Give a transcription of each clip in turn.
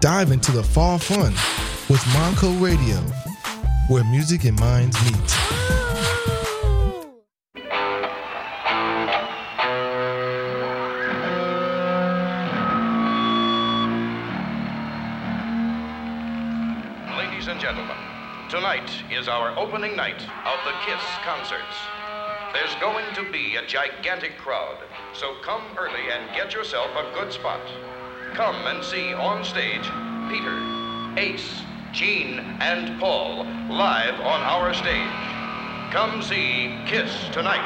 Dive into the fall fun with Monco Radio, where music and minds meet. Ladies and gentlemen, tonight is our opening night of the Kiss concerts. There's going to be a gigantic crowd, so come early and get yourself a good spot. Come and see on stage Peter, Ace, Gene, and Paul live on our stage. Come see Kiss tonight.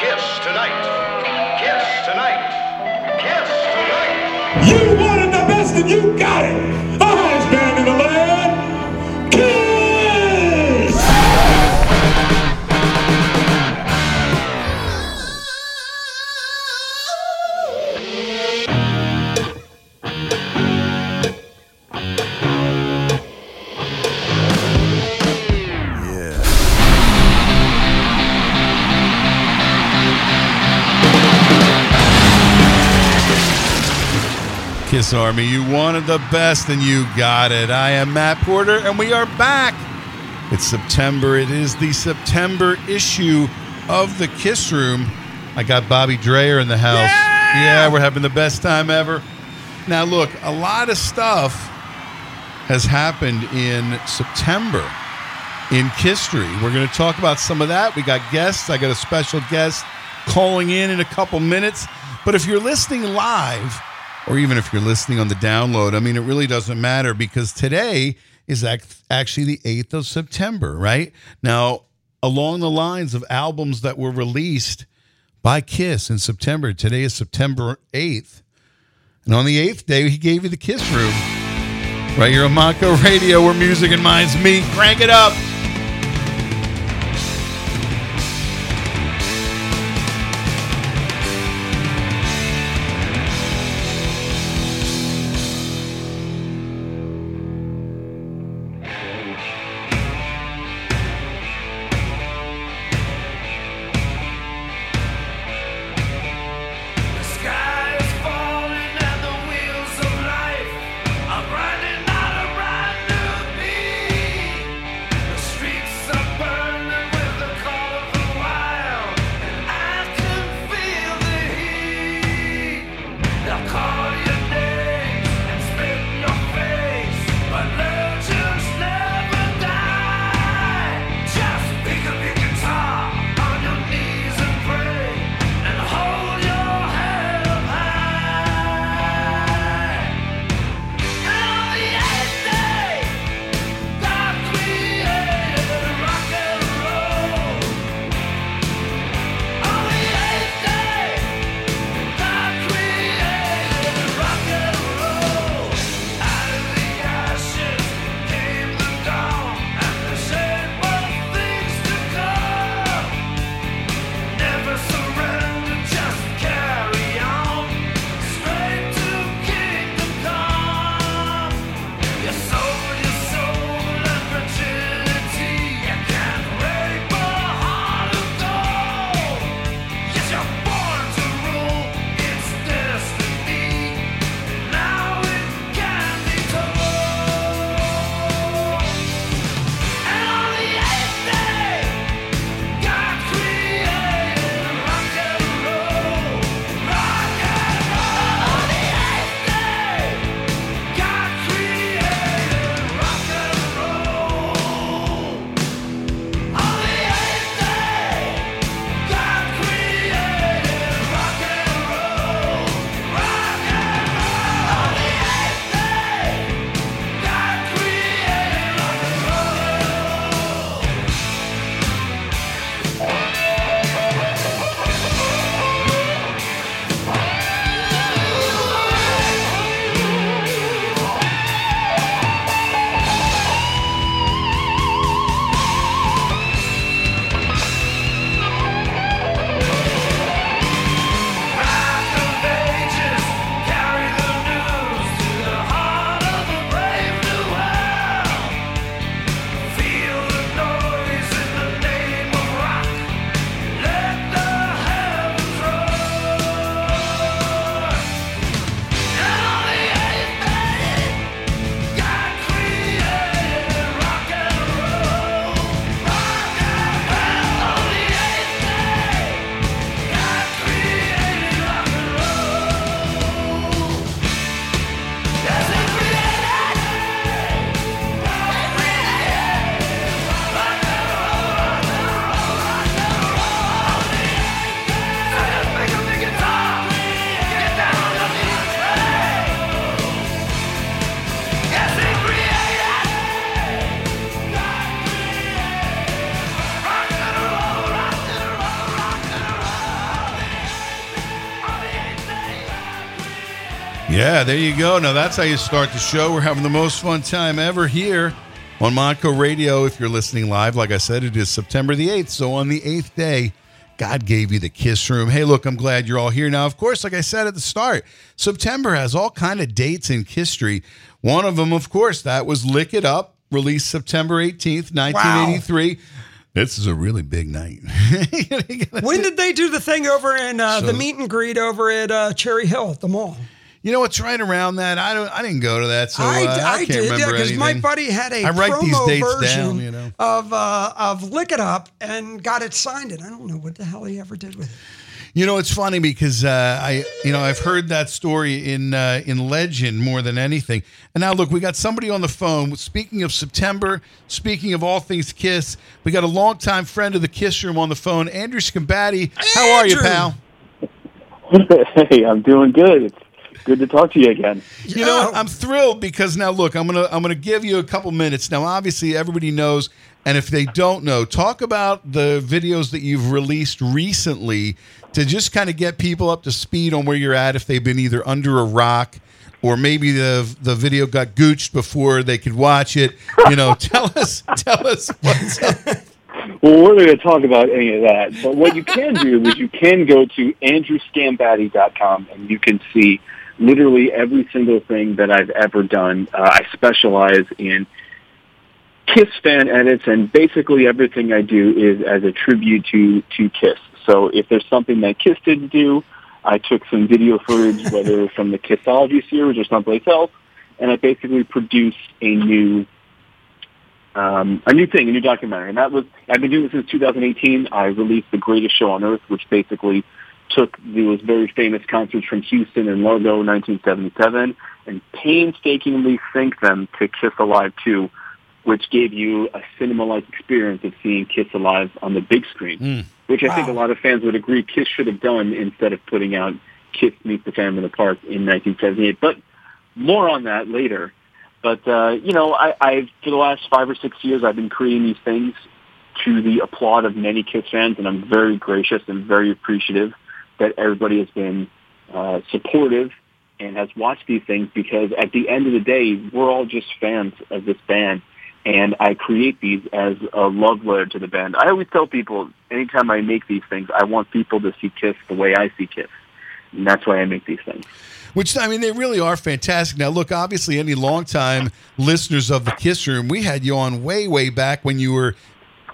Kiss tonight. Kiss tonight. Kiss tonight. You wanted the best and you got it. The highest band in the land. Kiss! Army, you wanted the best and you got it. I am Matt Porter and we are back. It's September. It is the September issue of the Kiss Room. I got Bobby Dreyer in the house. Yeah, we're having the best time ever. Now, look, a lot of stuff has happened in September in history. We're going to talk about some of that. We got guests. I got a special guest calling in in a couple minutes. But if you're listening live, or even if you're listening on the download, I mean, it really doesn't matter because today is actually the 8th of September, right? Now, along the lines of albums that were released by Kiss in September, today is September 8th. And on the 8th day, he gave you the Kiss Room. Right here on Mako Radio, where music and minds meet. Crank it up. Yeah, there you go. Now that's how you start the show. We're having the most fun time ever here on Monaco Radio. If you're listening live, like I said, it is September the 8th. So on the 8th day, God gave you the kiss room. Hey, look, I'm glad you're all here. Now, of course, like I said at the start, September has all kind of dates in history. One of them, of course, that was Lick It Up, released September 18th, 1983. This is a really big night. When did they do the thing over in uh, the meet and greet over at uh, Cherry Hill at the mall? You know what's right around that? I don't. I didn't go to that, so uh, I, I, I can't did, yeah, remember because my buddy had a I write promo these dates version down, you know. of uh, of Lick It Up and got it signed. And I don't know what the hell he ever did with it. You know, it's funny because uh, I, you know, I've heard that story in uh, in legend more than anything. And now, look, we got somebody on the phone. Speaking of September, speaking of all things Kiss, we got a longtime friend of the Kiss Room on the phone, Andrew Sgambati. How are you, pal? hey, I'm doing good. It's good to talk to you again. You know, I'm thrilled because now look, I'm gonna I'm gonna give you a couple minutes. Now, obviously, everybody knows, and if they don't know, talk about the videos that you've released recently to just kind of get people up to speed on where you're at. If they've been either under a rock or maybe the the video got gooched before they could watch it. You know, tell us tell us what's up. Well, we're not going to talk about any of that. But what you can do is you can go to andrewsgambati.com and you can see literally every single thing that I've ever done. Uh, I specialize in Kiss fan edits, and basically everything I do is as a tribute to to Kiss. So if there's something that Kiss didn't do, I took some video footage, whether from the Kissology series or someplace else, and I basically produced a new um, a new thing, a new documentary. And that was, I've been doing this since 2018. I released The Greatest Show on Earth, which basically took those very famous concerts from Houston and Largo 1977 and painstakingly synced them to Kiss Alive 2, which gave you a cinema-like experience of seeing Kiss Alive on the big screen, which I think a lot of fans would agree Kiss should have done instead of putting out Kiss Meets the Phantom in the Park in 1978. But more on that later. But uh, you know, I, I've for the last five or six years, I've been creating these things to the applaud of many Kiss fans, and I'm very gracious and very appreciative that everybody has been uh, supportive and has watched these things because at the end of the day, we're all just fans of this band. And I create these as a love letter to the band. I always tell people, anytime I make these things, I want people to see Kiss the way I see Kiss. And that's why I make these things. Which I mean, they really are fantastic. Now, look, obviously, any longtime listeners of the Kiss Room, we had you on way, way back when you were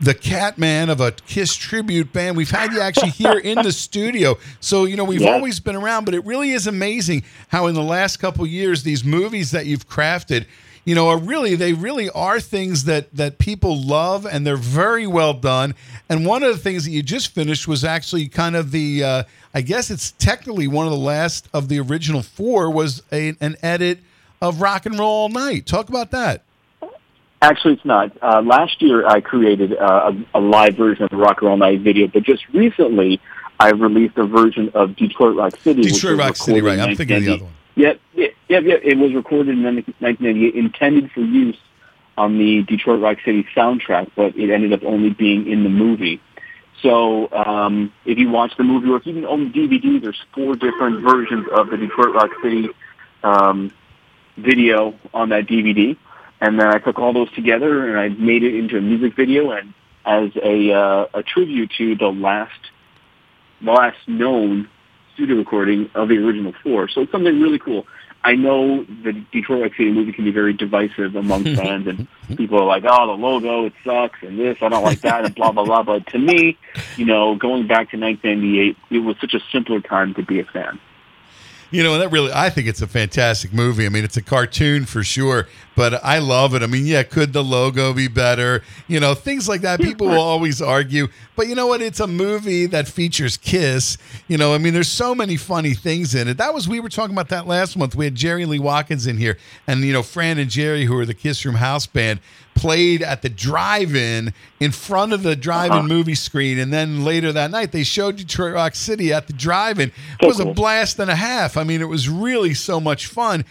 the Catman of a Kiss tribute band. We've had you actually here in the studio, so you know we've always been around. But it really is amazing how in the last couple years, these movies that you've crafted. You know, are really they really are things that that people love, and they're very well done. And one of the things that you just finished was actually kind of the, uh, I guess it's technically one of the last of the original four was a, an edit of Rock and Roll All Night. Talk about that. Actually, it's not. Uh, last year, I created uh, a, a live version of the Rock and Roll Night video, but just recently, I released a version of Detroit Rock City. Detroit Rock City, right? I'm thinking of the other one. Yep, yeah, yeah, yeah. It was recorded in 1998, intended for use on the Detroit Rock City soundtrack, but it ended up only being in the movie. So um, if you watch the movie, or if you even own the DVD, there's four different versions of the Detroit Rock City um, video on that DVD. And then I took all those together and I made it into a music video and as a uh, a tribute to the last the last known studio recording of the original four. So it's something really cool. I know the Detroit Rock City movie can be very divisive among fans, and people are like, "Oh, the logo, it sucks," and this, I don't like that, and blah blah blah. But to me, you know, going back to 1998, it was such a simpler time to be a fan. You know, that really, I think it's a fantastic movie. I mean, it's a cartoon for sure, but I love it. I mean, yeah, could the logo be better? You know, things like that. People will always argue, but you know what? It's a movie that features Kiss. You know, I mean, there's so many funny things in it. That was, we were talking about that last month. We had Jerry Lee Watkins in here, and, you know, Fran and Jerry, who are the Kiss Room House Band, played at the drive-in in front of the drive-in movie screen, and then later that night they showed Detroit Rock City at the drive-in. It was a blast and a half. I mean, it was really so much fun.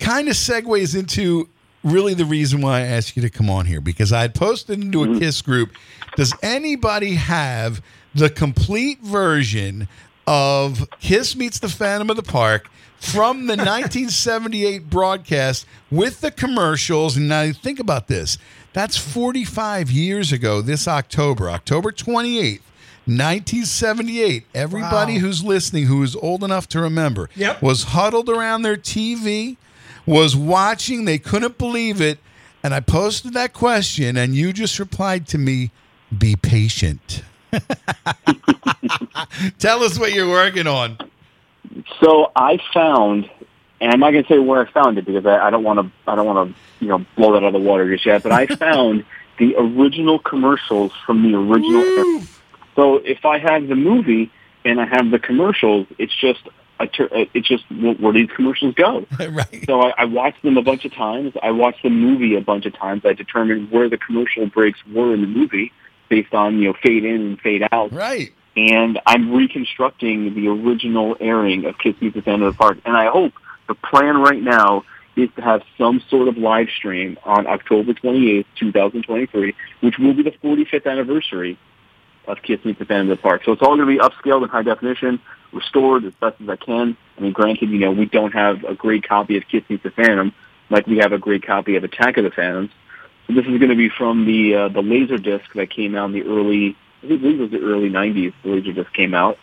Kind of segues into really the reason why I asked you to come on here because I had posted into Mm-hmm. a Kiss group. Does anybody have the complete version of Kiss Meets the Phantom of the Park from the 1978 broadcast with the commercials. And now think about this that's 45 years ago this October, October 28th. 1978. Everybody Wow. who's listening who is old enough to remember Yep. was huddled around their TV, was watching. They couldn't believe it. And I posted that question, and you just replied to me, be patient. Tell us what you're working on. So I found, and I'm not going to say where I found it because I, I don't want to. I don't want to, you know, blow that out of the water just yet. But I found the original commercials from the original. era. So if I have the movie and I have the commercials, it's just a tur- uh, it's just wh- where these commercials go. right. So I, I watched them a bunch of times. I watched the movie a bunch of times. I determined where the commercial breaks were in the movie based on you know fade in and fade out Right. And I'm reconstructing the original airing of Kiss Meets the Phantom of the Park. And I hope the plan right now is to have some sort of live stream on October 28th, 2023, which will be the 45th anniversary of Kiss Meets the Phantom of the Park. So it's all going to be upscaled in high definition, restored as best as I can. I mean, granted, you know, we don't have a great copy of Kiss Meets the Phantom like we have a great copy of Attack of the Phantoms. So this is going to be from the uh, the laser disc that came out in the early, I believe it was the early '90s. The laser disc came out,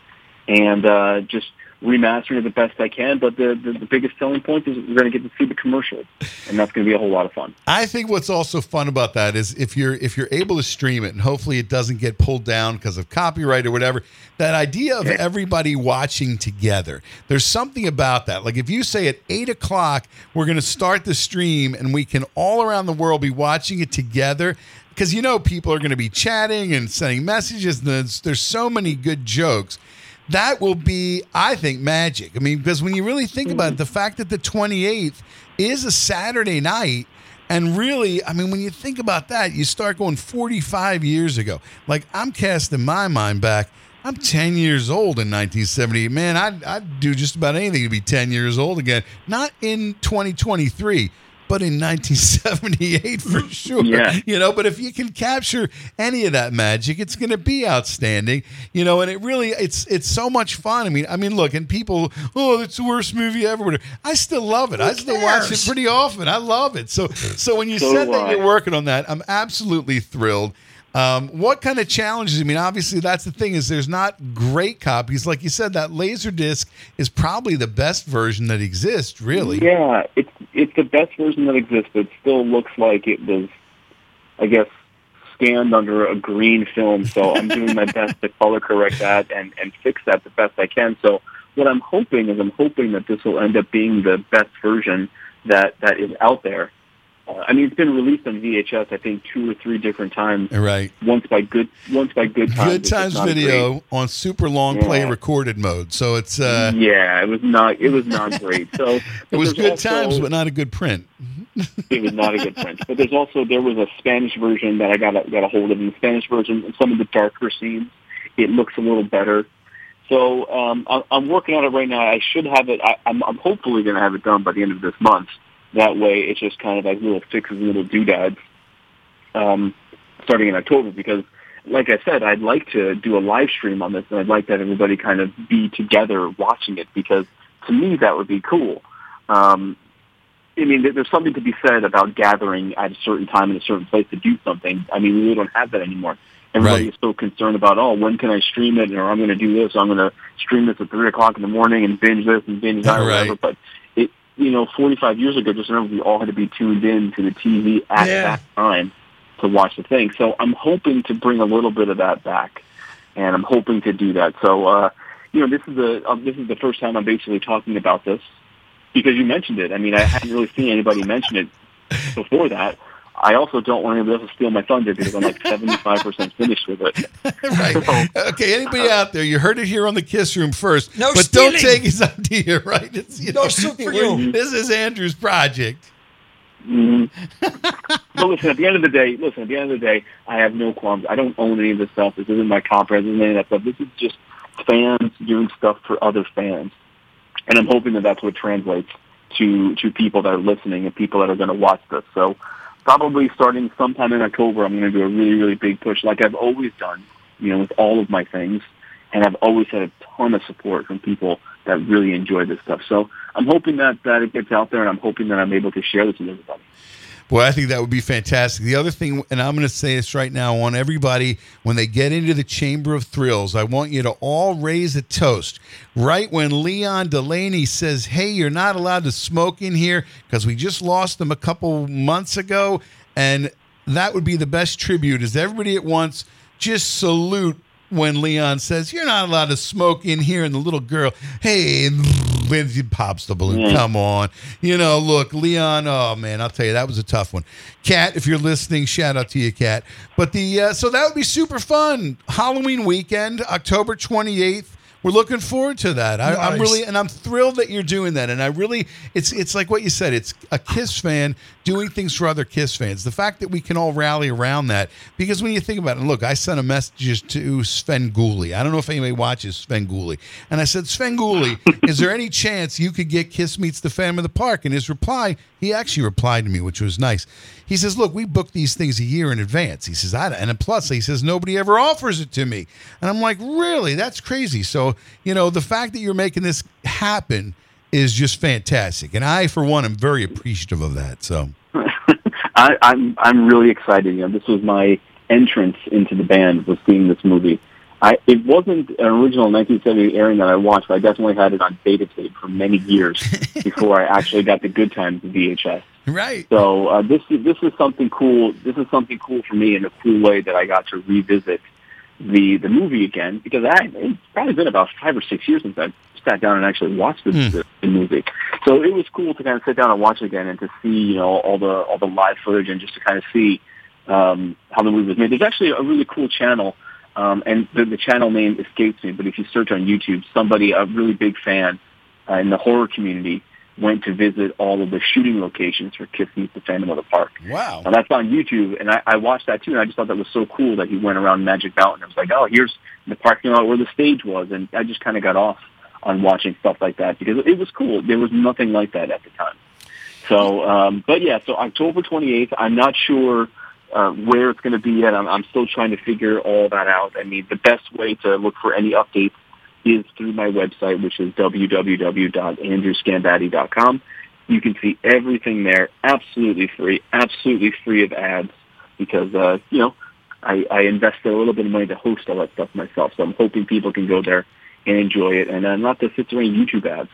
and uh, just remastering it the best I can. But the, the the biggest selling point is we're going to get to see the commercials, and that's going to be a whole lot of fun. I think what's also fun about that is if you're if you're able to stream it and hopefully it doesn't get pulled down because of copyright or whatever. That idea of everybody watching together. There's something about that. Like if you say at eight o'clock we're going to start the stream and we can all around the world be watching it together. Because you know people are going to be chatting and sending messages. And there's, there's so many good jokes that will be, I think, magic. I mean, because when you really think about it, the fact that the 28th is a Saturday night, and really, I mean, when you think about that, you start going 45 years ago. Like, I'm casting my mind back. I'm 10 years old in 1978. Man, I'd, I'd do just about anything to be 10 years old again. Not in 2023, but in 1978 for sure. Yeah. You know, but if you can capture any of that magic, it's going to be outstanding. You know, and it really it's it's so much fun. I mean, I mean, look, and people, oh, it's the worst movie ever. I still love it. I still watch it pretty often. I love it. So so when you So said that I. you're working on that, I'm absolutely thrilled. Um, what kind of challenges? I mean, obviously, that's the thing is there's not great copies. Like you said, that laser disc is probably the best version that exists. Really, Yeah, it's it's the best version that exists, but it still looks like it was, I guess, scanned under a green film. So I'm doing my best to color correct that and and fix that the best I can. So what I'm hoping is I'm hoping that this will end up being the best version that that is out there. Uh, I mean, it's been released on VHS, I think, two or three different times. right. Once by good, once by Good Times. Good times video great. on super long play recorded mode. So it's uh, yeah, it was not. It was not great. So it was good also- times, but not a good print. it was not a good print. But there's also there was a Spanish version that I got a, got a hold of. In the Spanish version, and some of the darker scenes, it looks a little better. So um, I, I'm working on it right now. I should have it. I, I'm, I'm hopefully going to have it done by the end of this month. That way, it's just kind of like little fixes, and little doodads, um, starting in October. Because, like I said, I'd like to do a live stream on this, and I'd like to have everybody kind of be together watching it. Because to me, that would be cool. Um, I mean, there's something to be said about gathering at a certain time in a certain place to do something. I mean, we really don't have that anymore. Everybody Right. is so concerned about, oh, when can I stream it, or I'm going to do this, or I'm going to stream this at three o'clock in the morning and binge this and binge that, or Right. whatever. But you know, 45 years ago, just remember we all had to be tuned in to the TV at Yeah. that time to watch the thing. So I'm hoping to bring a little bit of that back, and I'm hoping to do that. So, uh, you know, this is the um, this is the first time I'm basically talking about this because you mentioned it. I mean, I hadn't really seen anybody mention it before that. I also don't want anybody else to steal my thunder because I'm like 75% finished with it. right. Okay. Anybody out there? You heard it here on the Kiss Room first. No but don't take his idea. Right. It's, you No know, soup for you. This is Andrew's project. Mhm. but listen, at the end of the day, listen, at the end of the day, I have no qualms. I don't own any of this stuff. This isn't my copyright. This isn't any of that stuff. This is just fans doing stuff for other fans. And I'm hoping that that's what translates to, to people that are listening and people that are going to watch this. So probably starting sometime in October, I'm going to do a really, really big push like I've always done, you know, with all of my things. and I've always had a ton of support from people that really enjoy this stuff. So I'm hoping that that it gets out there, and I'm hoping that I'm able to share this with everybody. Boy, I think that would be fantastic. The other thing, and I'm going to say this right now, I want everybody, when they get into the Chamber of Thrills, I want you to all raise a toast. Right when Leon Delaney says, Hey, you're not allowed to smoke in here because we just lost them a couple months ago. And that would be the best tribute, is everybody at once just salute when Leon says, You're not allowed to smoke in here. And the little girl, Hey, and Lindsay pops the balloon. Yeah. Come on. You know, look, Leon, oh man, I'll tell you, that was a tough one. Kat, if you're listening, shout out to you, Kat. But the, uh, so that would be super fun. Halloween weekend, October 28th. We're looking forward to that. I, I'm Nice. really, and I'm thrilled that you're doing that. And I really, it's it's like what you said. It's a Kiss fan doing things for other Kiss fans. The fact that we can all rally around that, because when you think about it, look, I sent a message to Svengoolie. I don't know if anybody watches Svengoolie, and I said, Svengoolie, is there any chance you could get Kiss meets the Phantom of the Park? And his reply, he actually replied to me, which was nice. He says, "Look, we book these things a year in advance." He says, "I and plus," he says, "Nobody ever offers it to me," and I'm like, "Really? That's crazy." So you know, the fact that you're making this happen is just fantastic, and I, for one, am very appreciative of that. So I, I'm I'm really excited. You know, this was my entrance into the band was seeing this movie. I it wasn't an original 1970 airing that I watched, but I definitely had it on beta tape for many years before I actually got the Good Times VHS. Right, So uh, this is this is something cool. This is something cool for me in a cool way that I got to revisit the the movie again because I it's probably been about five or six years since I sat down and actually watched the, the, the movie. So it was cool to kind of sit down and watch it again and to see you know all the all the live footage and just to kind of see um, how the movie was made. There's actually a really cool channel. Um, and the, the channel name escapes me, but if you search on YouTube, somebody, a really big fan uh, in the horror community, went to visit all of the shooting locations for Kiss Meets the Phantom of the Park. wow, And that's on YouTube, and I, I watched that too, and I just thought that was so cool that he went around Magic Mountain. I was like, oh, here's the parking lot where the stage was, and I just kind of got off on watching stuff like that because it was cool. There was nothing like that at the time. So, um, but yeah, so October 28th, I'm not sure uh, where it's going to be yet. I'm, I'm still trying to figure all that out. I mean, the best way to look for any updates is through my website, which is www.andrewsgambati.com. You can see everything there, absolutely free, absolutely free of ads, because uh, you know I, I invested a little bit of money to host all that stuff myself. So I'm hoping people can go there and enjoy it, and uh, not to sit through any YouTube ads.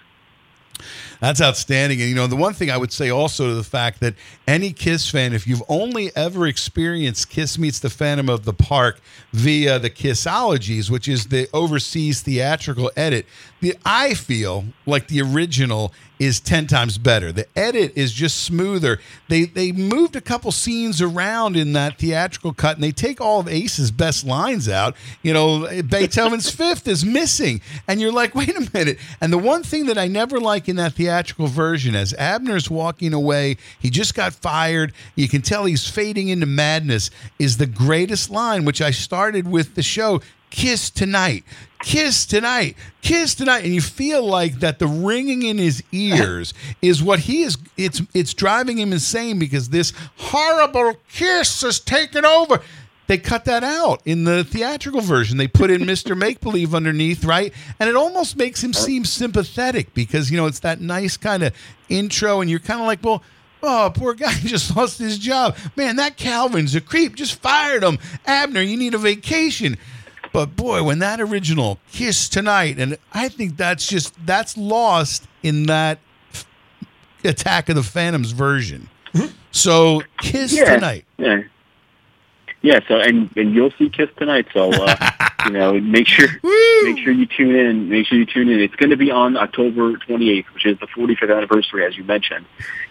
That's outstanding. And you know, the one thing I would say also to the fact that any Kiss fan, if you've only ever experienced Kiss Meets the Phantom of the Park via the Kissologies, which is the overseas theatrical edit, the I feel like the original is 10 times better. The edit is just smoother. They they moved a couple scenes around in that theatrical cut and they take all of Ace's best lines out. You know, Beethoven's fifth is missing. And you're like, wait a minute. And the one thing that I never like in that theatrical version, as Abner's walking away, he just got fired. You can tell he's fading into madness, is the greatest line, which I started with the show kiss tonight kiss tonight kiss tonight. And you feel like that the ringing in his ears is what he is it's it's driving him insane because this horrible kiss has taken over they cut that out in the theatrical version they put in mr make believe underneath right and it almost makes him seem sympathetic because you know it's that nice kind of intro and you're kind of like well Oh, poor guy just lost his job. Man, that Calvin's a creep. Just fired him. Abner, you need a vacation. But boy, when that original Kiss Tonight, and I think that's just that's lost in that Attack of the Phantoms version. Mm-hmm. So Kiss Yeah. Tonight. Yeah. Yeah, so and and you'll see Kiss tonight. So uh, you know, make sure make sure you tune in. Make sure you tune in. It's going to be on October 28th, which is the 45th anniversary, as you mentioned,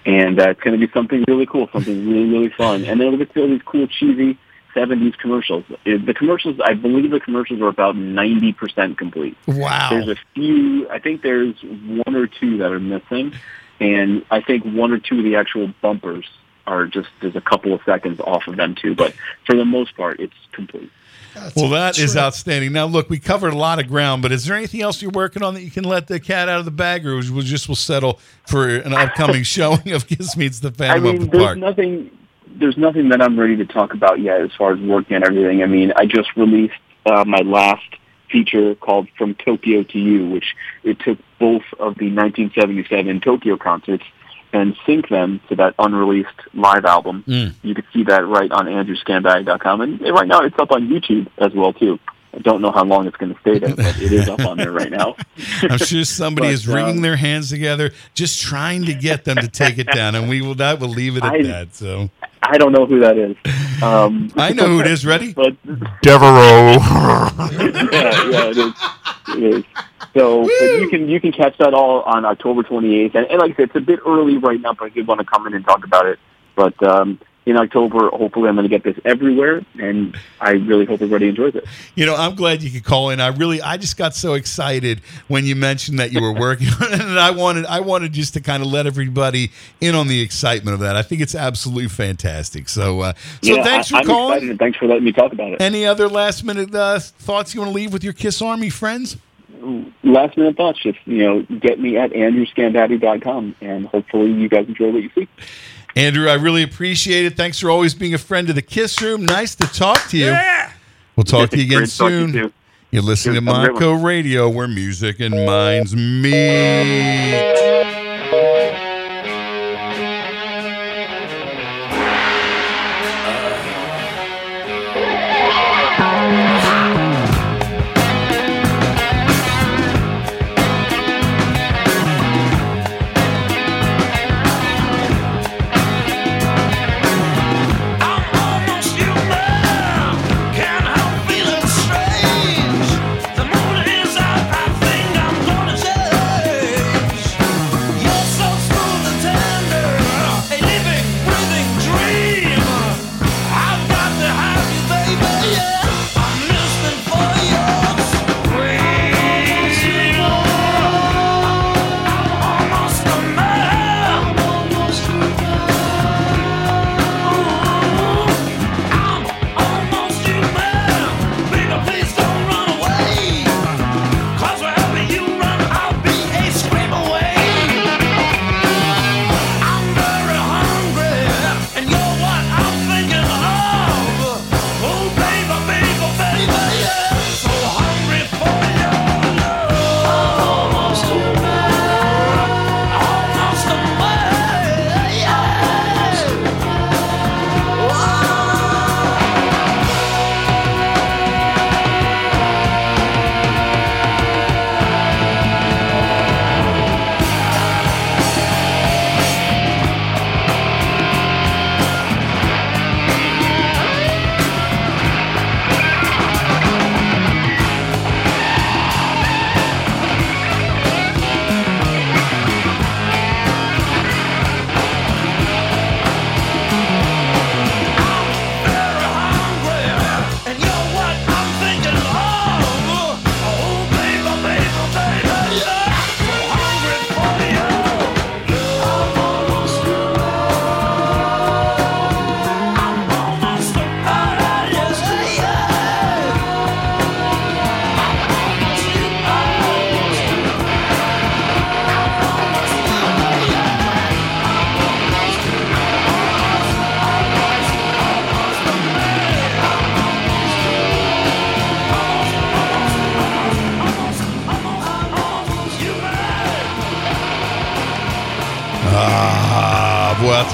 and uh, it's going to be something really cool, something really really fun. And then it'll be all these cool cheesy 70s commercials. Uh, The commercials, I believe, the commercials are about 90% complete. Wow. There's a few. I think there's one or two that are missing, and I think one or two of the actual bumpers are just there's a couple of seconds off of them too. But for the most part, it's complete. That's Well, that is true. outstanding. Now, look, we covered a lot of ground, but is there anything else you're working on that you can let the cat out of the bag, or we'll just will settle for an upcoming showing of Kiss Meets the I Phantom mean, of the there's Park? nothing. There's nothing that I'm ready to talk about yet as far as working and everything. I mean, I just released uh, my last feature called From Tokyo to You, which it took both of the 1977 Tokyo concerts and sync them to that unreleased live album. Mm. You can see that right on andrewsgambati.com. And right now it's up on YouTube as well, too. I don't know how long it's going to stay there, but it is up on there right now. I'm sure somebody But, is wringing um, their hands together, just trying to get them to take it down, and we will that will leave it at I- that. So I don't know who that is. Um, I know who it is. Ready? But Devereaux. yeah, yeah, it is. It is. So you can you can catch that all on October 28th, and, and like I said, it's a bit early right now, but I did want to come in and talk about it. But um, in October, hopefully, I'm going to get this everywhere, and I really hope everybody enjoys it. You know, I'm glad you could call in. I really, I just got so excited when you mentioned that you were working on it, and I wanted, I wanted just to kind of let everybody in on the excitement of that. I think it's absolutely fantastic. So, uh, so yeah, thanks for I, I'm calling. thanks for letting me talk about it. Any other last minute uh, thoughts you want to leave with your Kiss Army friends? Last minute thoughts, just you know, get me at andrewsgambati.com, and hopefully, you guys enjoy what you see. Andrew, I really appreciate it. Thanks for always being a friend of the Kiss Room. Nice to talk to you. We'll talk to you again to you, soon. You're listening to Monaco Radio, where music and minds meet.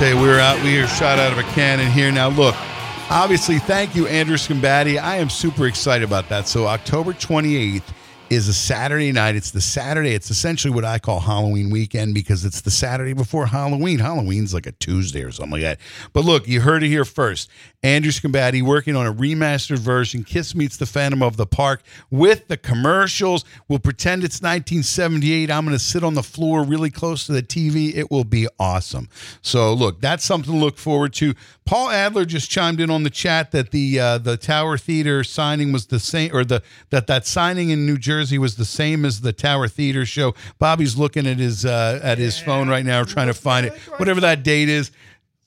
Tell you, we're out. We are shot out of a cannon here. Now, look, obviously, thank you, Andrew Sgambati. I am super excited about that. So, October 28th is a Saturday night. It's the Saturday. It's essentially what I call Halloween weekend because it's the Saturday before Halloween. Halloween's like a Tuesday or something like that. But look, you heard it here first. Andrew Sgambati working on a remastered version, Kiss Meets the Phantom of the Park with the commercials. We'll pretend it's 1978. I'm going to sit on the floor really close to the TV. It will be awesome. So look, that's something to look forward to. Paul Adler just chimed in on the chat that the uh, the Tower Theater signing was the same, or the that that signing in New Jersey was the same as the Tower Theater show. Bobby's looking at his uh, at his phone right now, trying to find it, whatever that date is.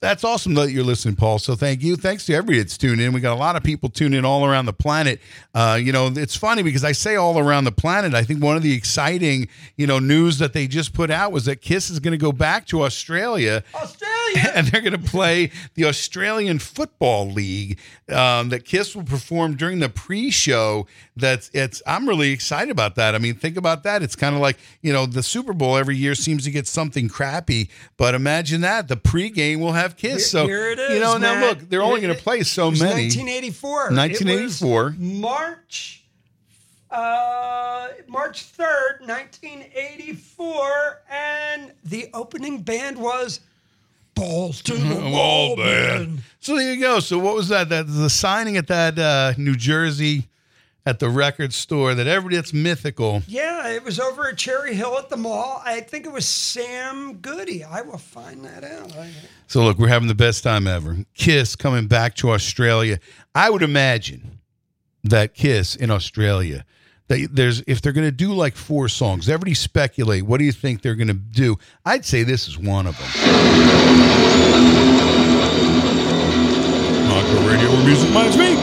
That's awesome that you're listening, Paul. So thank you. Thanks to everybody that's tuned in. We got a lot of people tuned in all around the planet. Uh, you know, it's funny because I say all around the planet. I think one of the exciting, you know, news that they just put out was that Kiss is going to go back to Australia Australia. and they're going to play the Australian Football League. Um, that Kiss will perform during the pre-show. That's it's. I'm really excited about that. I mean, think about that. It's kind of like you know the Super Bowl every year seems to get something crappy, but imagine that the pre-game will have Kiss. So Here it is. you know now look, they're only going to play so many. 1984. 1984. March. Uh, March 3rd, 1984, and the opening band was Balls to the Wall Band. So there you go. So what was that? That the signing at that uh, New Jersey at the record store that everybody that's mythical. Yeah, it was over at Cherry Hill at the mall. I think it was Sam Goody. I will find that out. So look, we're having the best time ever. Kiss coming back to Australia. I would imagine that Kiss in Australia. That there's if they're going to do like four songs, everybody speculate. What do you think they're going to do? I'd say this is one of them. Monco Radio, where music minds me.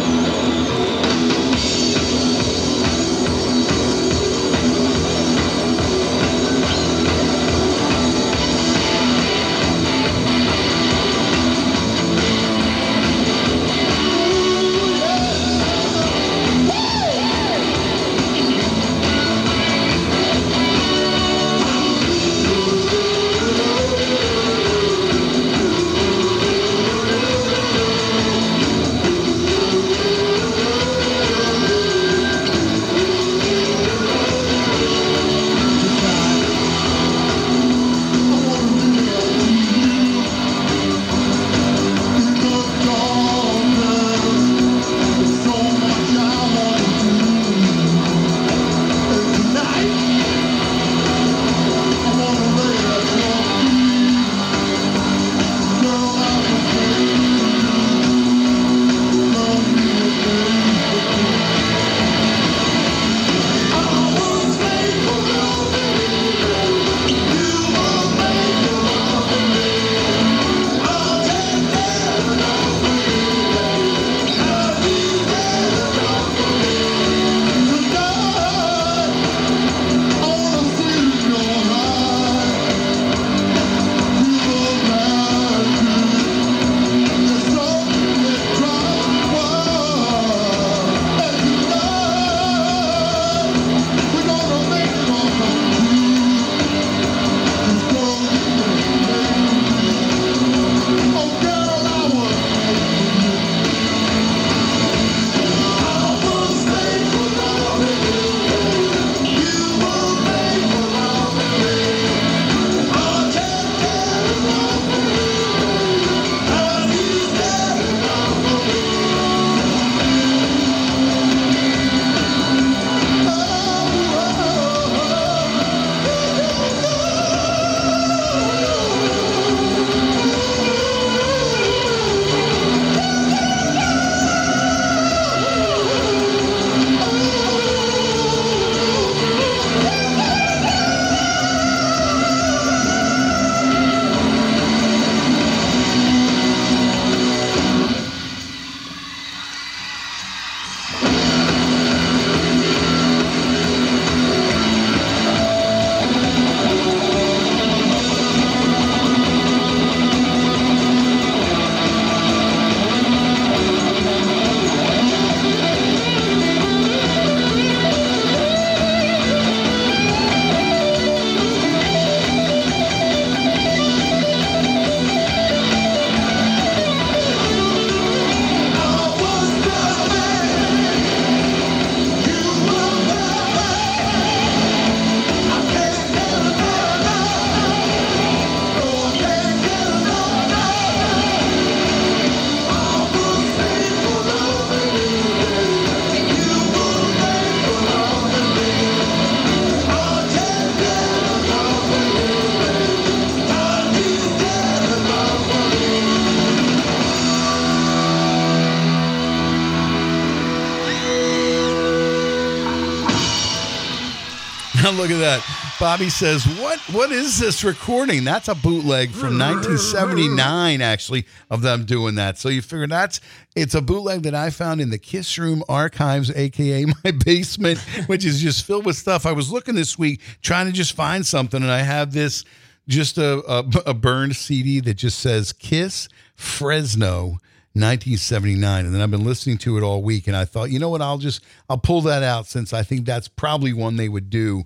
Look at that. Bobby says, "What? What is this recording? That's a bootleg from 1979, actually, of them doing that. So you figure that's it's a bootleg that I found in the Kiss Room archives, aka my basement, which is just filled with stuff. I was looking this week trying to just find something, and I have this just a a, a burned CD that just says Kiss Fresno." 1979 and then I've been listening to it all week and I thought you know what I'll just I'll pull that out since I think that's probably one they would do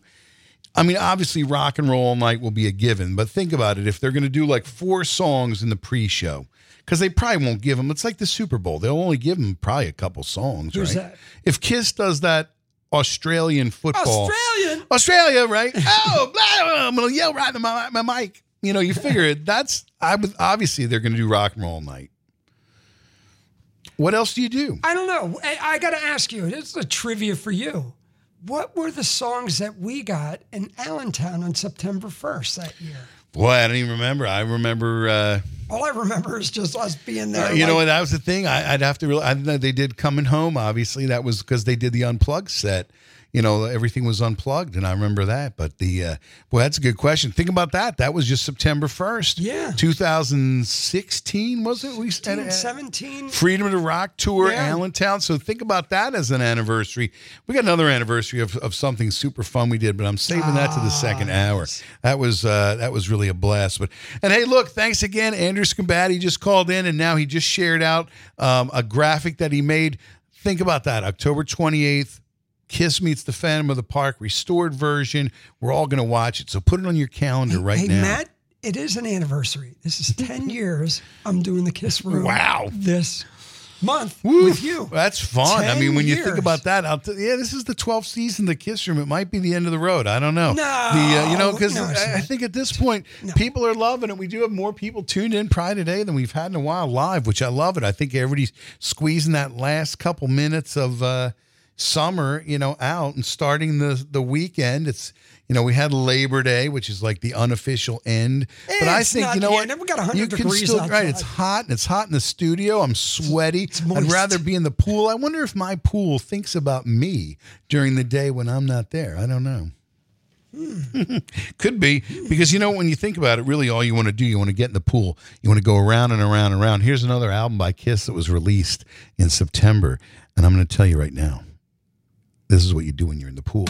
I mean, obviously, rock and roll all night will be a given, but think about it. If they're going to do like four songs in the pre-show, because they probably won't give them. It's like the Super Bowl; they'll only give them probably a couple songs. Who's right? that? If Kiss does that Australian football, Australian. Australia, right? oh, blah, blah, I'm gonna yell right in my, my mic. You know, you figure it. That's I would obviously they're going to do rock and roll all night. What else do you do? I don't know. I, I got to ask you. This is a trivia for you. What were the songs that we got in Allentown on September 1st that year? Boy, I don't even remember. I remember. Uh, All I remember is just us being there. Uh, you know what? That was the thing. I, I'd have to. Real, I know they did coming home. Obviously, that was because they did the unplugged set. You know, everything was unplugged, and I remember that. But the uh, boy, that's a good question. Think about that. That was just September first. Yeah. 2016 was it? We 16, uh, 17. Freedom to Rock tour, Yeah. Allentown. So think about that as an anniversary. We got another anniversary of, of something super fun we did, but I'm saving that to the second Ah, hour. That was uh, that was really a blast. But and hey, look, thanks again, Andrew Sgambati just called in, and now he just shared out um, a graphic that he made. Think about that, October 28th. Kiss meets the Phantom of the Park restored version. We're all going to watch it, so put it on your calendar right hey, now. Matt, it is an anniversary. This is 10 years I'm doing the Kiss Room. Wow. This month Woo, with you. That's fun. I mean, when you think about that, I'll t- yeah, this is the 12th season of the Kiss Room. It might be the end of the road. I don't know. No, the, uh, you know, because no, I, I think at this point, people are loving it. We do have more people tuned in Pride today than we've had in a while live, which I love it. I think everybody's squeezing that last couple minutes of uh, summer, you know, out and starting the the weekend. It's you know, we had Labor Day, which is like the unofficial end. but I think not you know the what? We got 100 you can degrees still right. It's hot and it's hot in the studio. I'm sweaty. I'd rather be in the pool. I wonder if my pool thinks about me during the day when I'm not there. I don't know. Could be because you know when you think about it, really all you want to do, you want to get in the pool. You want to go around and around and around. Here's another album by Kiss that was released in September, and I'm going to tell you right now. This is what you do when you're in the pool.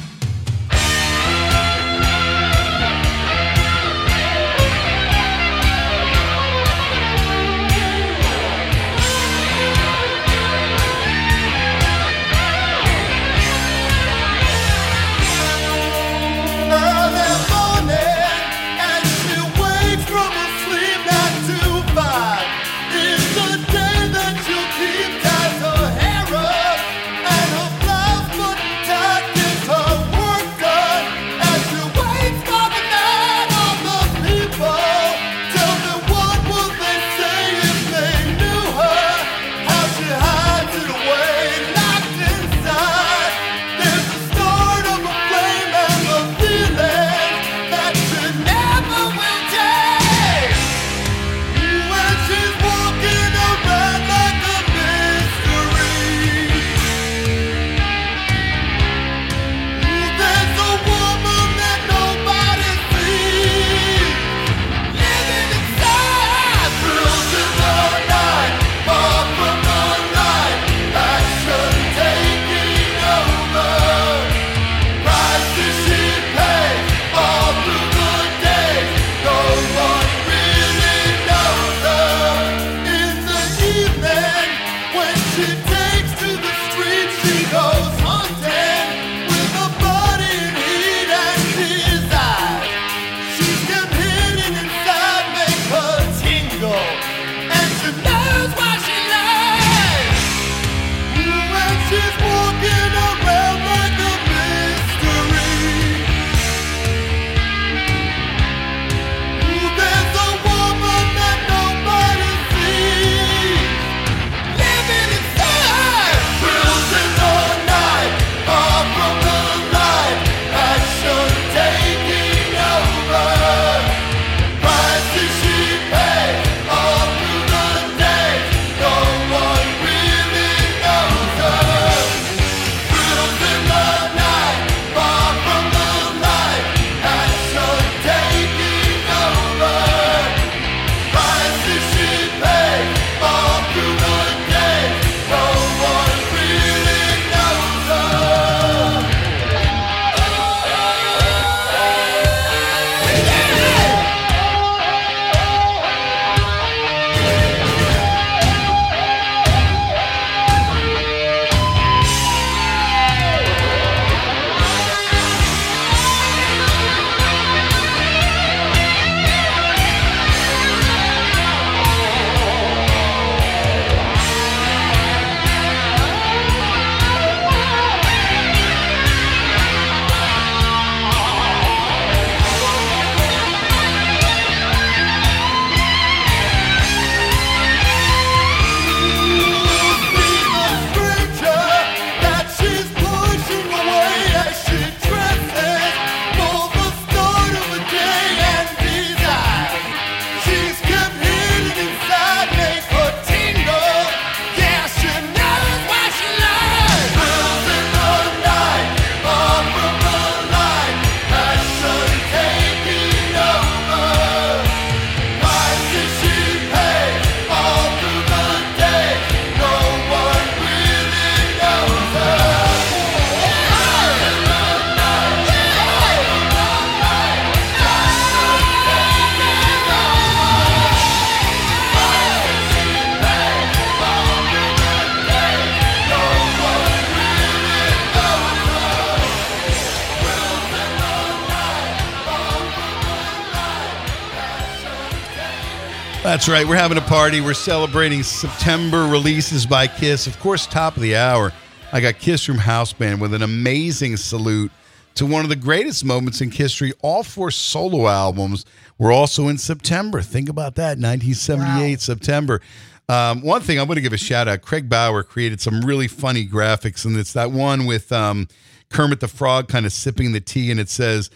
That's right. We're having a party. We're celebrating September releases by Kiss. Of course, top of the hour, I got Kiss Room House Band with an amazing salute to one of the greatest moments in history. All four solo albums were also in September. Think about that 1978 September. Um, one thing I'm going to give a shout out Craig Bauer created some really funny graphics, and it's that one with um, Kermit the Frog kind of sipping the tea, and it says,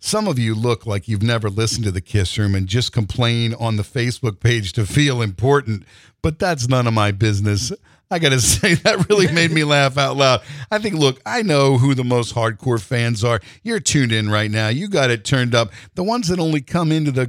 some of you look like you've never listened to the Kiss Room and just complain on the Facebook page to feel important, but that's none of my business. I got to say, that really made me laugh out loud. I think, look, I know who the most hardcore fans are. You're tuned in right now. You got it turned up. The ones that only come into the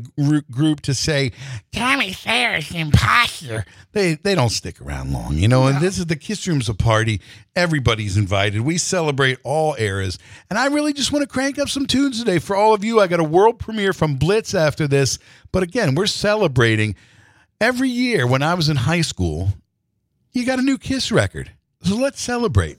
group to say, Tommy Sayers, imposter, they, they don't stick around long, you know? And this is the Kiss Room's a party. Everybody's invited. We celebrate all eras. And I really just want to crank up some tunes today for all of you. I got a world premiere from Blitz after this. But again, we're celebrating every year when I was in high school you got a new Kiss record. So let's celebrate.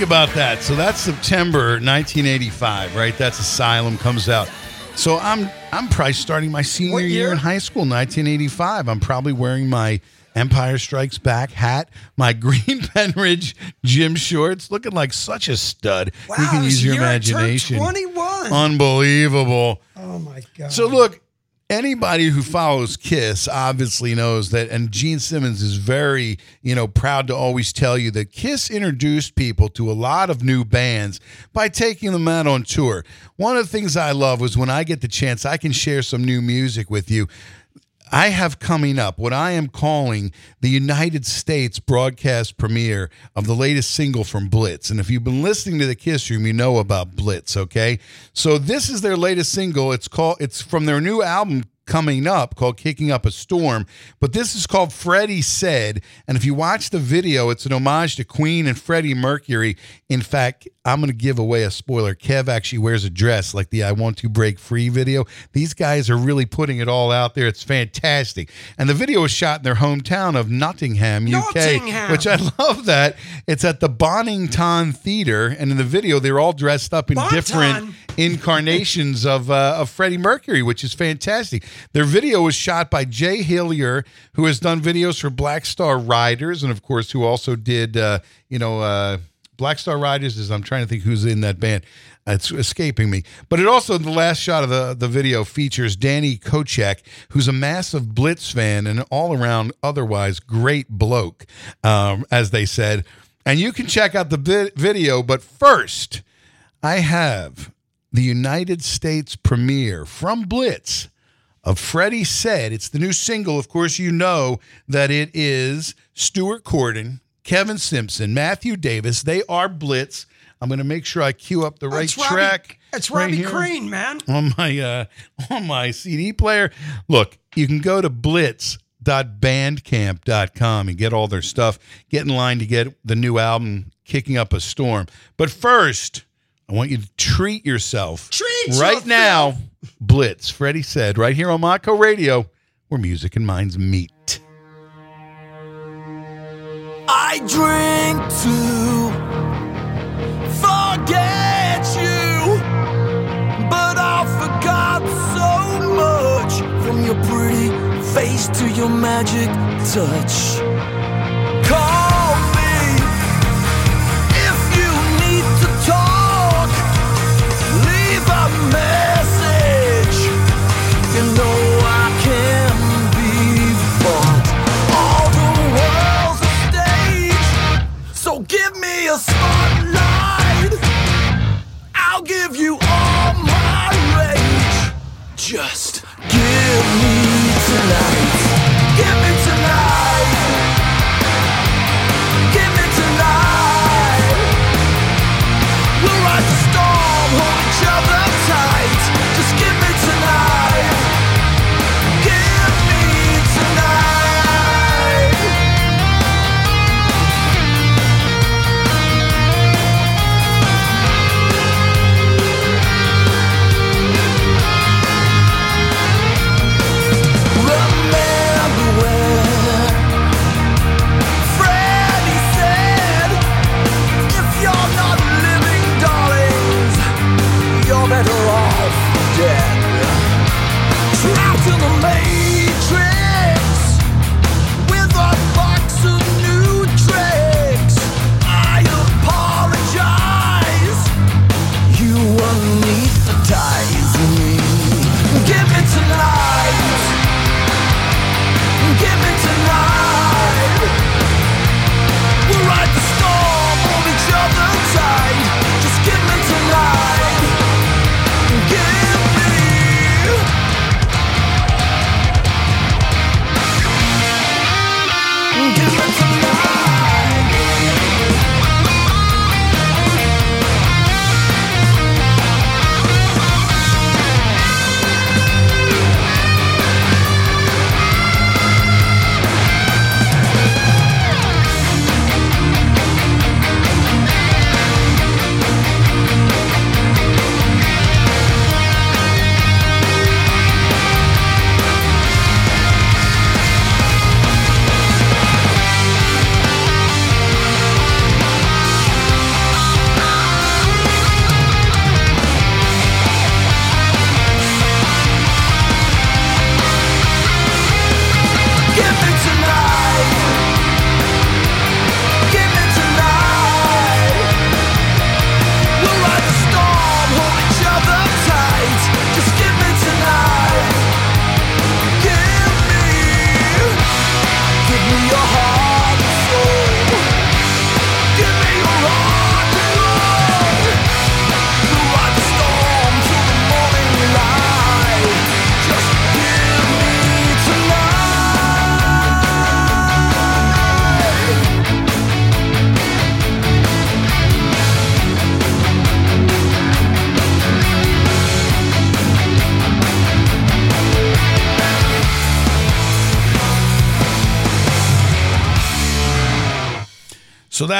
Think about that. So that's September 1985, right? That's Asylum comes out. So I'm I'm probably starting my senior year? year? in high school, 1985. I'm probably wearing my Empire Strikes Back hat, my green Pennridge gym shorts, looking like such a stud. Wow, you can use your you're at turn imagination. 21. Unbelievable. oh my god. So look, anybody who follows Kiss obviously knows that, and Gene Simmons is very, you know, proud to always tell you that Kiss introduced people to a lot of new bands by taking them out on tour. One of the things I love was when I get the chance, I can share some new music with you. I have coming up what I am calling the United States broadcast premiere of the latest single from Blitz. And if you've been listening to the Kiss Room, you know about Blitz, okay? So this is their latest single. It's called it's from their new album coming up called Kicking Up a Storm, but this is called Freddie Said. And if you watch the video, it's an homage to Queen and Freddie Mercury. In fact, I'm going to give away a spoiler. Kev actually wears a dress like the I Want to Break Free video. These guys are really putting it all out there. It's fantastic. And the video was shot in their hometown of Nottingham, UK, Nottingham. which I love that. It's at the Bonington Theater. And in the video, they're all dressed up in Bonton. different incarnations of uh, of Freddie Mercury, which is fantastic. Their video was shot by Jay Hillier, who has done videos for Black Star Riders, and of course, who also did uh, you know uh, Black Star Riders. Is I'm trying to think who's in that band. It's escaping me. But it also the last shot of the the video features Danny Kochek, who's a massive Blitz fan and an all around otherwise great bloke, um, as they said. And you can check out the vi- video, but first. I have the United States premiere from Blitz of Freddie Said. It's the new single. Of course, you know that it is Stuart Corden, Kevin Simpson, Matthew Davis. They are Blitz. I'm going to make sure I cue up the right It's Robbie- track. It's right Robbie here Crane, man. on my uh, on my CD player. Look, you can go to blitz.bandcamp.com and get all their stuff. Get in line to get the new album Kicking Up a Storm. But first, I want you to treat yourself. Treat right yourself. now. Blitz, Freddie said, right here on Montco Radio, where music and minds meet. I drink to forget you, but I forgot so much from your pretty face to your magic touch. Call tonight.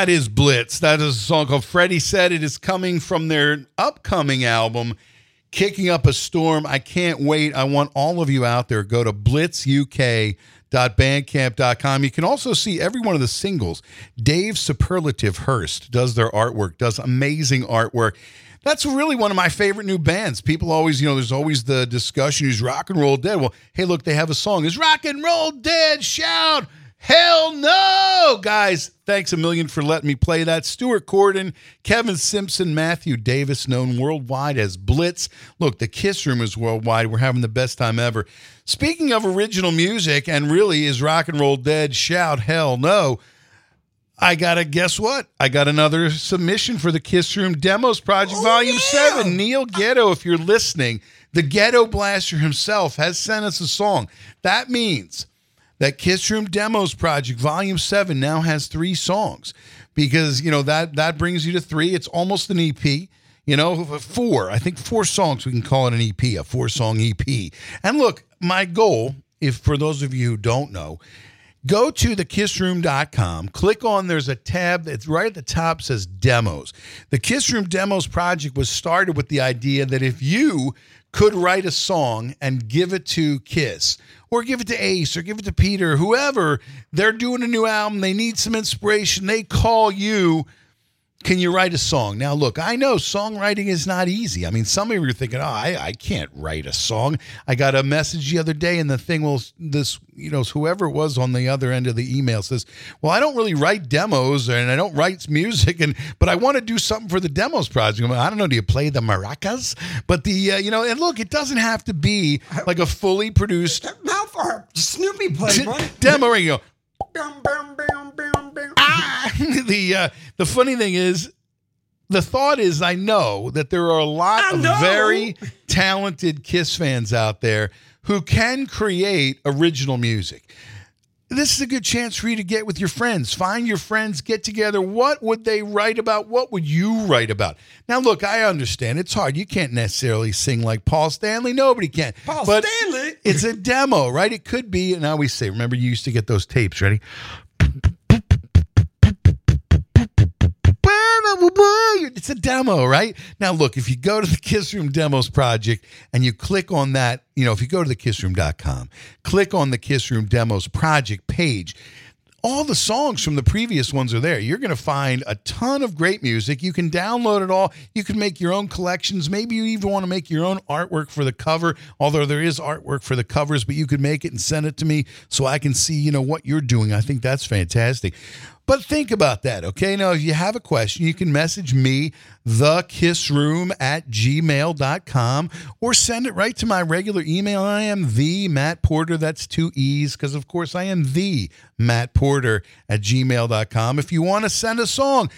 That is Blitz. That is a song called Freddie Said It is coming from their upcoming album, Kicking Up a Storm. I can't wait. I want all of you out there. Go to blitzuk.bandcamp.com. You can also see every one of the singles. Dave Superlative Hurst does their artwork, does amazing artwork. That's really one of my favorite new bands. People always, you know, there's always the discussion is rock and roll dead. Well, hey, look, they have a song. Is rock and roll dead? Shout. Hell no, guys. Thanks a million for letting me play that. Stuart Corden, Kevin Simpson, Matthew Davis, known worldwide as Blitz. Look, the Kiss Room is worldwide. We're having the best time ever. Speaking of original music, and really is rock and roll dead? Shout hell no. I got to guess what? I got another submission for the Kiss Room Demos Project Oh, Volume yeah. 7. Neil Ghetto, if you're listening, the Ghetto Blaster himself has sent us a song. That means that Kiss Room Demos Project Volume 7 now has three songs because, you know, that that brings you to three. It's almost an EP. You know, four. I think four songs we can call it an EP, a four song EP. And look, my goal, if for those of you who don't know, go to thekissroom.com click on there's a tab that's right at the top says demos the kiss room demos project was started with the idea that if you could write a song and give it to kiss or give it to ace or give it to peter whoever. They're doing a new album. They need some inspiration. They call you can you write a song? Now, look, I know songwriting is not easy. I mean, some of you are thinking, oh, I, I can't write a song. I got a message the other day, and the thing was, this, you know, whoever it was on the other end of the email says, well, I don't really write demos and I don't write music, and but I want to do something for the demos project. I'm like, I don't know, do you play the maracas? But the, uh, you know, and look, it doesn't have to be like a fully produced Mouth harp. Snoopy played one. demo. You Bam, bam, bam, bam, bam. Ah! the uh, the funny thing is the thought is I know that there are a lot of very talented Kiss fans out there who can create original music. This is a good chance for you to get with your friends. Find your friends, get together. What would they write about? What would you write about? Now, look, I understand it's hard. You can't necessarily sing like Paul Stanley. Nobody can. Paul But Stanley. It's a demo, right? It could be, and I always say, remember, you used to get those tapes, ready? It's a demo, right? Now, look, if you go to the Kiss Room Demos Project and you click on that, you know, if you go to thekissroom.com, click on the Kiss Room Demos Project page, all the songs from the previous ones are there. You're going to find a ton of great music. You can download it all. You can make your own collections. Maybe you even want to make your own artwork for the cover, although there is artwork for the covers, but you could make it and send it to me so I can see, you know, what you're doing. I think that's fantastic. But think about that, okay? Now, if you have a question, you can message me, thekissroom at gmail.com, or send it right to my regular email. I am the Matt Porter. That's two E's, because of course I am the Matt Porter at gmail.com. If you want to send a song,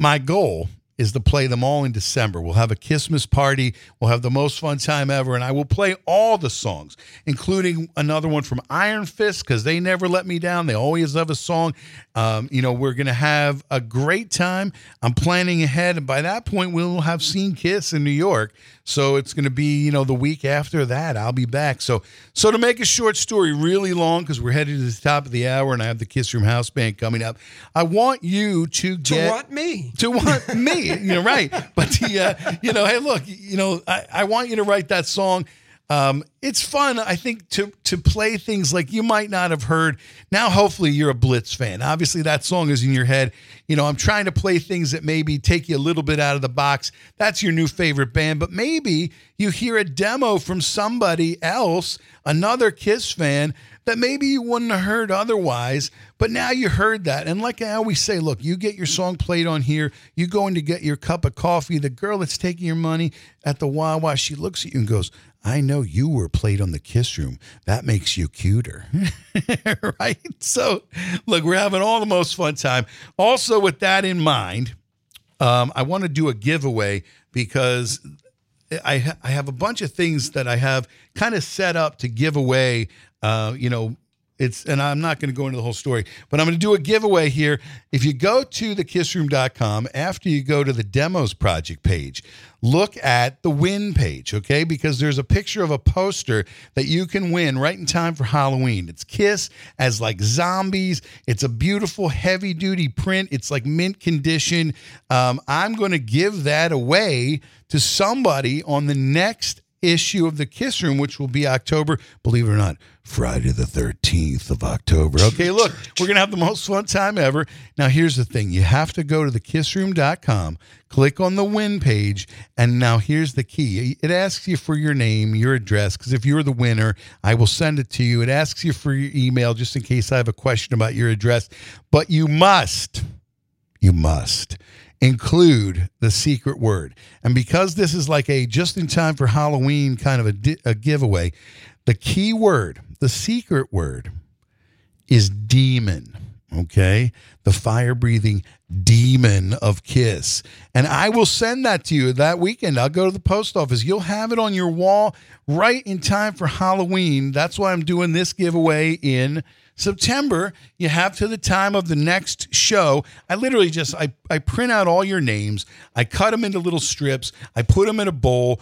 my goal is to play them all in December. We'll have a Christmas party. We'll have the most fun time ever. And I will play all the songs, including another one from Iron Fist, because they never let me down. They always have a song. Um, you know, we're going to have a great time. I'm planning ahead. And by that point, we'll have seen Kiss in New York. So it's going to be, you know, the week after that, I'll be back. So, so to make a short story really long, because we're headed to the top of the hour and I have the Kiss Room House Band coming up, I want you to get. To what me? to want me. You're right. But the, uh, you know, hey, look, you know, I, I want you to write that song. Um, it's fun, I think, to to play things like you might not have heard. Now, hopefully, you're a Blitz fan. Obviously, that song is in your head. You know, I'm trying to play things that maybe take you a little bit out of the box. That's your new favorite band, but maybe you hear a demo from somebody else, another Kiss fan that maybe you wouldn't have heard otherwise, but now you heard that. And like I always say, look, you get your song played on here, you go in to get your cup of coffee. The girl that's taking your money at the Wawa, she looks at you and goes, I know you were played on the kiss room. That makes you cuter. right? So, look, we're having all the most fun time. Also, with that in mind, um, I want to do a giveaway because I ha- I have a bunch of things that I have kind of set up to give away. Uh, you know, It's and I'm not going to go into the whole story, but I'm going to do a giveaway here. If you go to thekissroom.com after you go to the demos project page, look at the win page, okay? Because there's a picture of a poster that you can win right in time for Halloween. It's Kiss as like zombies. It's a beautiful heavy duty print. It's like mint condition. Um, I'm going to give that away to somebody on the next issue of the Kiss Room, which will be October, believe it or not, Friday the 13th of October. Okay, look, we're going to have the most fun time ever. Now, here's the thing you have to go to thekissroom.com, click on the win page, and now here's the key it asks you for your name, your address, because if you're the winner, I will send it to you. It asks you for your email just in case I have a question about your address, but you must you must include the secret word. And because this is like a just in time for Halloween kind of a, di- a giveaway, the key word, the secret word is demon. Okay. The fire breathing demon of Kiss. And I will send that to you that weekend. I'll go to the post office. You'll have it on your wall right in time for Halloween. That's why I'm doing this giveaway in September. You have to the time of the next show. I literally just I, I print out all your names. I cut them into little strips. I put them in a bowl.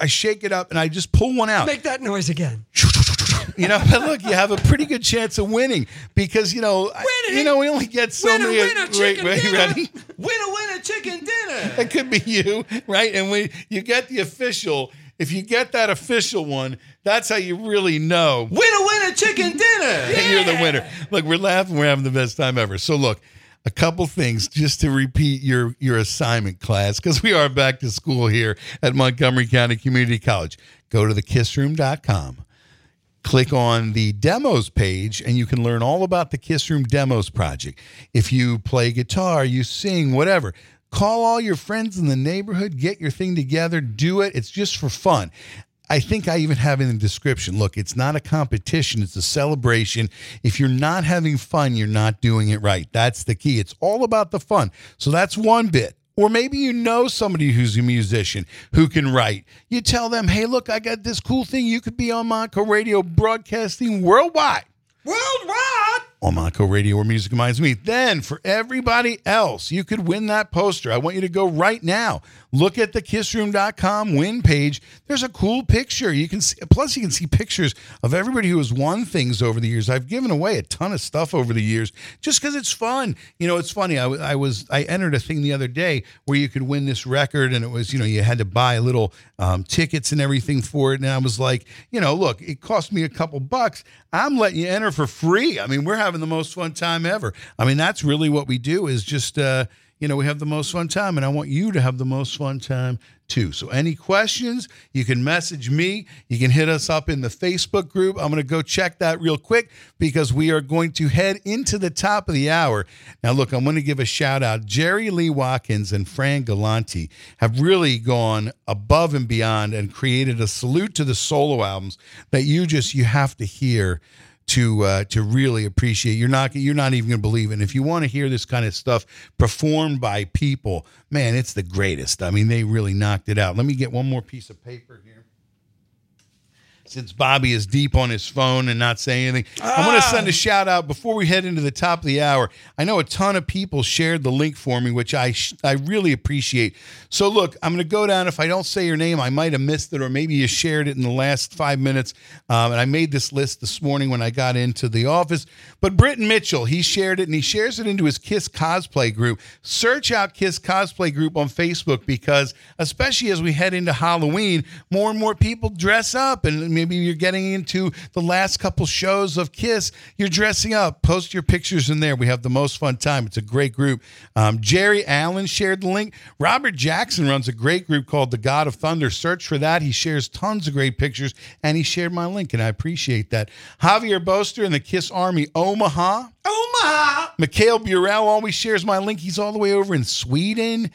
I shake it up and I just pull one out Make that noise again. you know, but look, you have a pretty good chance of winning because you know, Winning. you know, we only get so Winner, many. winner, chicken right, dinner. ready? Winner, winner, chicken dinner. It could be you, right? And we, you get the official. If you get that official one, that's how you really know Winner, winner, chicken dinner. that you're the winner. Look, we're laughing. We're having the best time ever. So look. A couple things just to repeat your your assignment class because we are back to school here at Montgomery County Community College. Go to thekissroom.com click on the demos page and you can learn all about the Kiss Room Demos project. If you play guitar, you sing, whatever, call all your friends in the neighborhood, get your thing together, do it. It's just for fun. I think I even have in the description look, it's not a competition, it's a celebration. If you're not having fun, you're not doing it right. That's the key. It's all about the fun. So that's one bit. Or maybe you know somebody who's a musician who can write. You tell them, hey, look, I got this cool thing. You could be on Montco Radio broadcasting worldwide Worldwide. on Montco Radio where music reminds me. Then for everybody else, you could win that poster. I want you to go right now. Look at the kissroom.com win page. There's a cool picture. You can see plus you can see pictures of everybody who has won things over the years. I've given away a ton of stuff over the years just because it's fun. You know, it's funny. I was I entered a thing the other day where you could win this record and it was, you know, you had to buy little um, tickets and everything for it. And I was like, you know, look, it cost me a couple bucks. I'm letting you enter for free. I mean, we're having the most fun time ever. I mean, that's really what we do is just, uh, you know, we have the most fun time, and I want you to have the most fun time too. So, any questions, you can message me. You can hit us up in the Facebook group. I'm going to go check that real quick because we are going to head into the top of the hour. Now, look, I'm going to give a shout out. Jerry Lee Watkins and Fran Galanti have really gone above and beyond and created a salute to the solo albums that you just you have to hear to uh, to really appreciate. You're not you're not even going to believe it. And if you want to hear this kind of stuff performed by people, man, it's the greatest. I mean, they really knocked it out. Let me get one more piece of paper here. Since Bobby is deep on his phone and not saying anything, I want to send a shout out before we head into the top of the hour. I know a ton of people shared the link for me, which I sh- I really appreciate. So look, I'm going to go down. If I don't say your name, I might have missed it, or maybe you shared it in the last five minutes. Um, and I made this list this morning when I got into the office. But Britton Mitchell, he shared it and he shares it into his Kiss cosplay group. Search out Kiss cosplay group on Facebook because, especially as we head into Halloween, more and more people dress up, and maybe you're getting into the last couple shows of Kiss. You're dressing up. Post your pictures in there. We have the most fun time. It's a great group. Um, Jerry Allen shared the link. Robert Jackson runs a great group called the God of Thunder. Search for that. He shares tons of great pictures, and he shared my link, and I appreciate that. Javier Boster and the Kiss Army Omaha. Omaha. Mikhail Burrell always shares my link. He's all the way over in Sweden.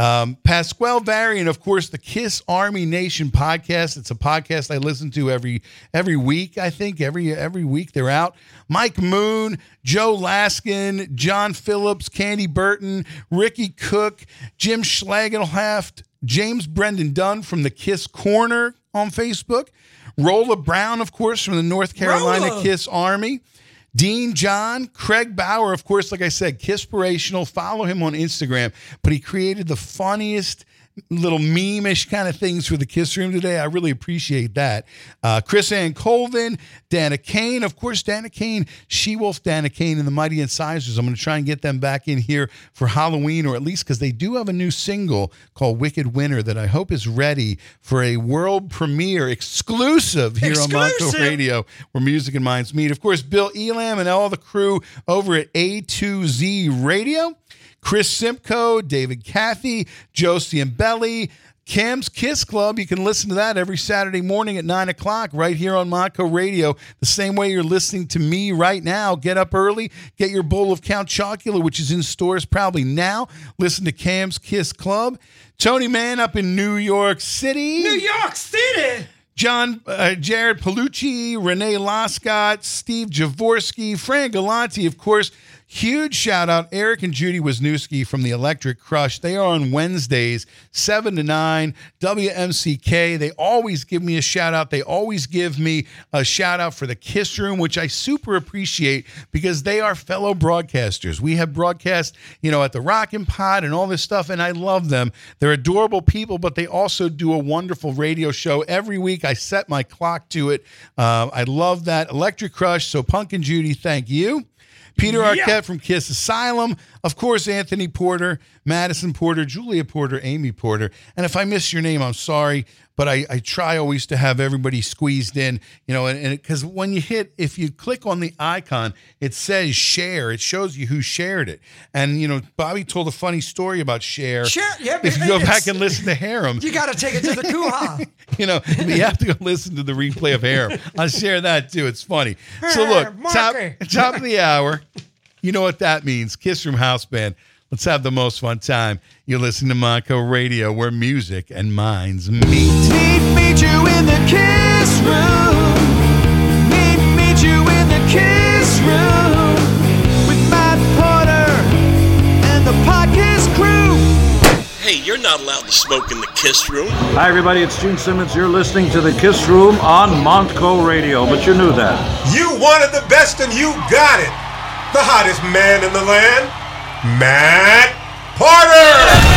Um, Pasquale Varian, of course, the Kiss Army Nation podcast. It's a podcast I listen to every every week. I think every every week they're out. Mike Moon, Joe Laskin, John Phillips, Kandi Burton, Ricky Cook, Jim Schlagenhaft, James Brendan Dunn from the Kiss Corner on Facebook. Rolla Brown, of course, from the North Carolina Rolla. Kiss Army. Dean John, Craig Bauer, of course, like I said, Kisspirational. Follow him on Instagram. But he created the funniest little meme-ish kind of things for the Kiss Room today. I really appreciate that. Uh, Chris Ann Colvin, Dana Kane, of course, Dana Kane, She-Wolf Dana Kane, and the Mighty Incisors. I'm going to try and get them back in here for Halloween, or at least because they do have a new single called Wicked Winter that I hope is ready for a world premiere exclusive here on Montco Radio, where music and minds meet. Of course, Bill Elam and all the crew over at A2Z Radio. Chris Simcoe, David Cathy, Josie and Belly, Cam's Kiss Club. You can listen to that every Saturday morning at 9 o'clock right here on Montco Radio. The same way you're listening to me right now. Get up early, get your bowl of Count Chocula, which is in stores probably now. Listen to Cam's Kiss Club. Tony Mann up in New York City. New York City. John, uh, Jared Palucci, Renee Loscott, Steve Javorski, Fran Galante, of course. Huge shout out, Eric and Judy Wisniewski from the Electric Crush. They are on Wednesdays, 7 to 9, WMCK. They always give me a shout out. They always give me a shout out for the Kiss Room, which I super appreciate because they are fellow broadcasters. We have broadcast, you know, at the Rockin' Pod and all this stuff, and I love them. They're adorable people, but they also do a wonderful radio show every week. I set my clock to it. Uh, I love that. Electric Crush. So, Punk and Judy, thank you. Peter Yeah. Arquette from Kiss Asylum. Of course, Anthony Porter, Madison Porter, Julia Porter, Amy Porter. And if I miss your name, I'm sorry, but I, I try always to have everybody squeezed in, you know, and because when you hit, if you click on the icon, it says share. It shows you who shared it. And, you know, Bobby told a funny story about share. Share- yeah, If you go back and listen to Harem, You got to take it to the Kuha. you know, you have to go listen to the replay of Harem. I'll share that too. It's funny. So look, top, top of the hour. You know what that means. Kiss Room House Band. Let's have the most fun time. You're listening to Montco Radio, where music and minds meet. Meet, meet you in the kiss room. Meet, meet you in the kiss room with Matt Porter and the podcast crew. Hey, you're not allowed to smoke in the kiss room. Hi, everybody. It's Gene Simmons. You're listening to the Kiss Room on Montco Radio, but you knew that. You wanted the best and you got it. The hottest man in the land, Matt Porter.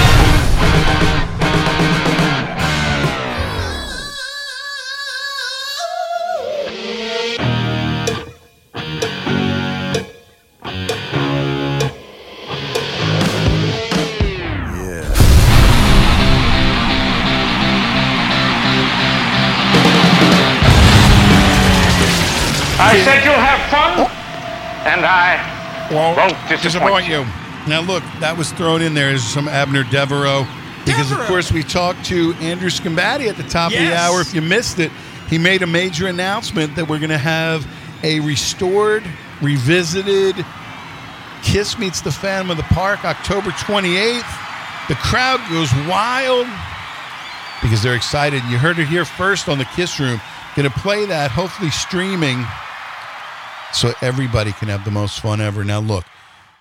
I said you'll have fun, and I won't disappoint, you. Now, look, that was thrown in there as some Abner Devereaux. Because, of course, we talked to Andrew Sgambati at the top of the hour. If you missed it, he made a major announcement that we're going to have a restored, revisited Kiss Meets the Phantom of the Park October 28th. The crowd goes wild because they're excited. You heard it here first on the Kiss Room. Going to play that, hopefully streaming, so everybody can have the most fun ever. Now, look,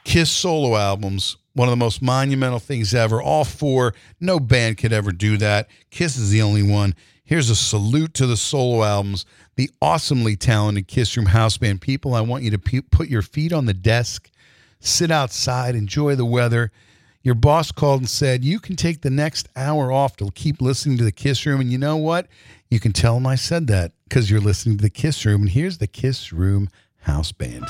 Kiss solo albums, one of the most monumental things ever. All four, no band could ever do that. Kiss is the only one. Here's a salute to the solo albums, the awesomely talented Kiss Room House Band people. I want you to pe- put your feet on the desk, sit outside, enjoy the weather. Your boss called and said, You can take the next hour off to keep listening to the Kiss Room. And you know what? You can tell him I said that because you're listening to the Kiss Room. And here's the Kiss Room House Band.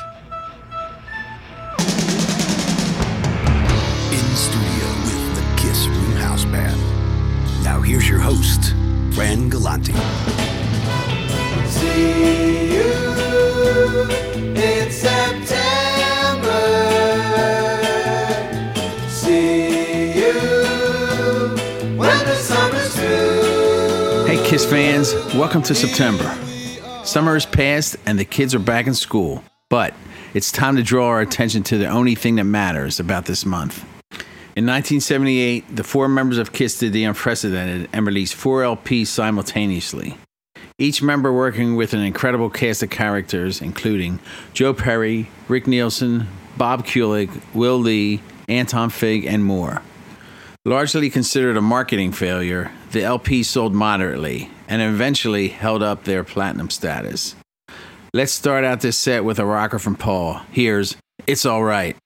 In studio with the Kiss Room House Band. Now here's your host, Fran Galante. See you in September. See you when the summer's through. Hey, Kiss fans, welcome to September. Summer is past and the kids are back in school, but it's time to draw our attention to the only thing that matters about this month. In 1978, the four members of Kiss did the unprecedented and released four LPs simultaneously. Each member working with an incredible cast of characters, including Joe Perry, Rick Nielsen, Bob Kulick, Will Lee, Anton Fig, and more. Largely considered a marketing failure, the LP sold moderately, and eventually held up their platinum status. Let's start out this set with a rocker from Paul. Here's It's Alright.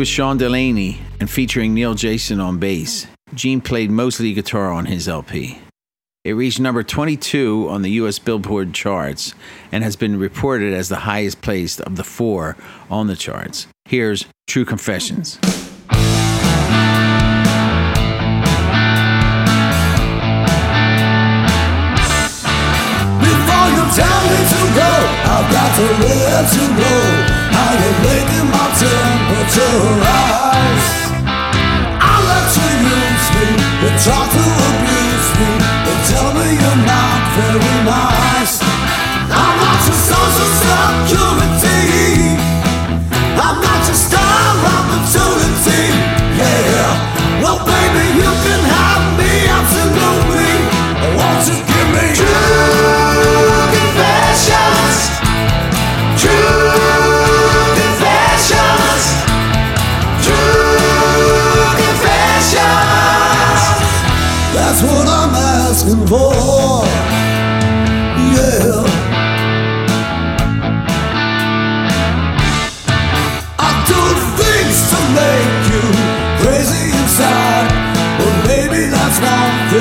with Sean Delaney and featuring Neil Jason on bass. Gene played mostly guitar on his LP. It reached number 22 on the US Billboard charts and has been reported as the highest placed of the four on the charts. Here's True Confessions. Before you tell me to go, I've got to live to go. I am making to rise. I use me, they try to abuse me, they tell me you're not very nice. I'm not your social security.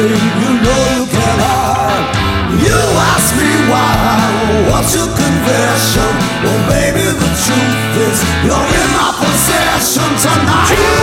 You know you can hide. You ask me why, what's your confession? Well, baby, the truth is you're in my possession tonight.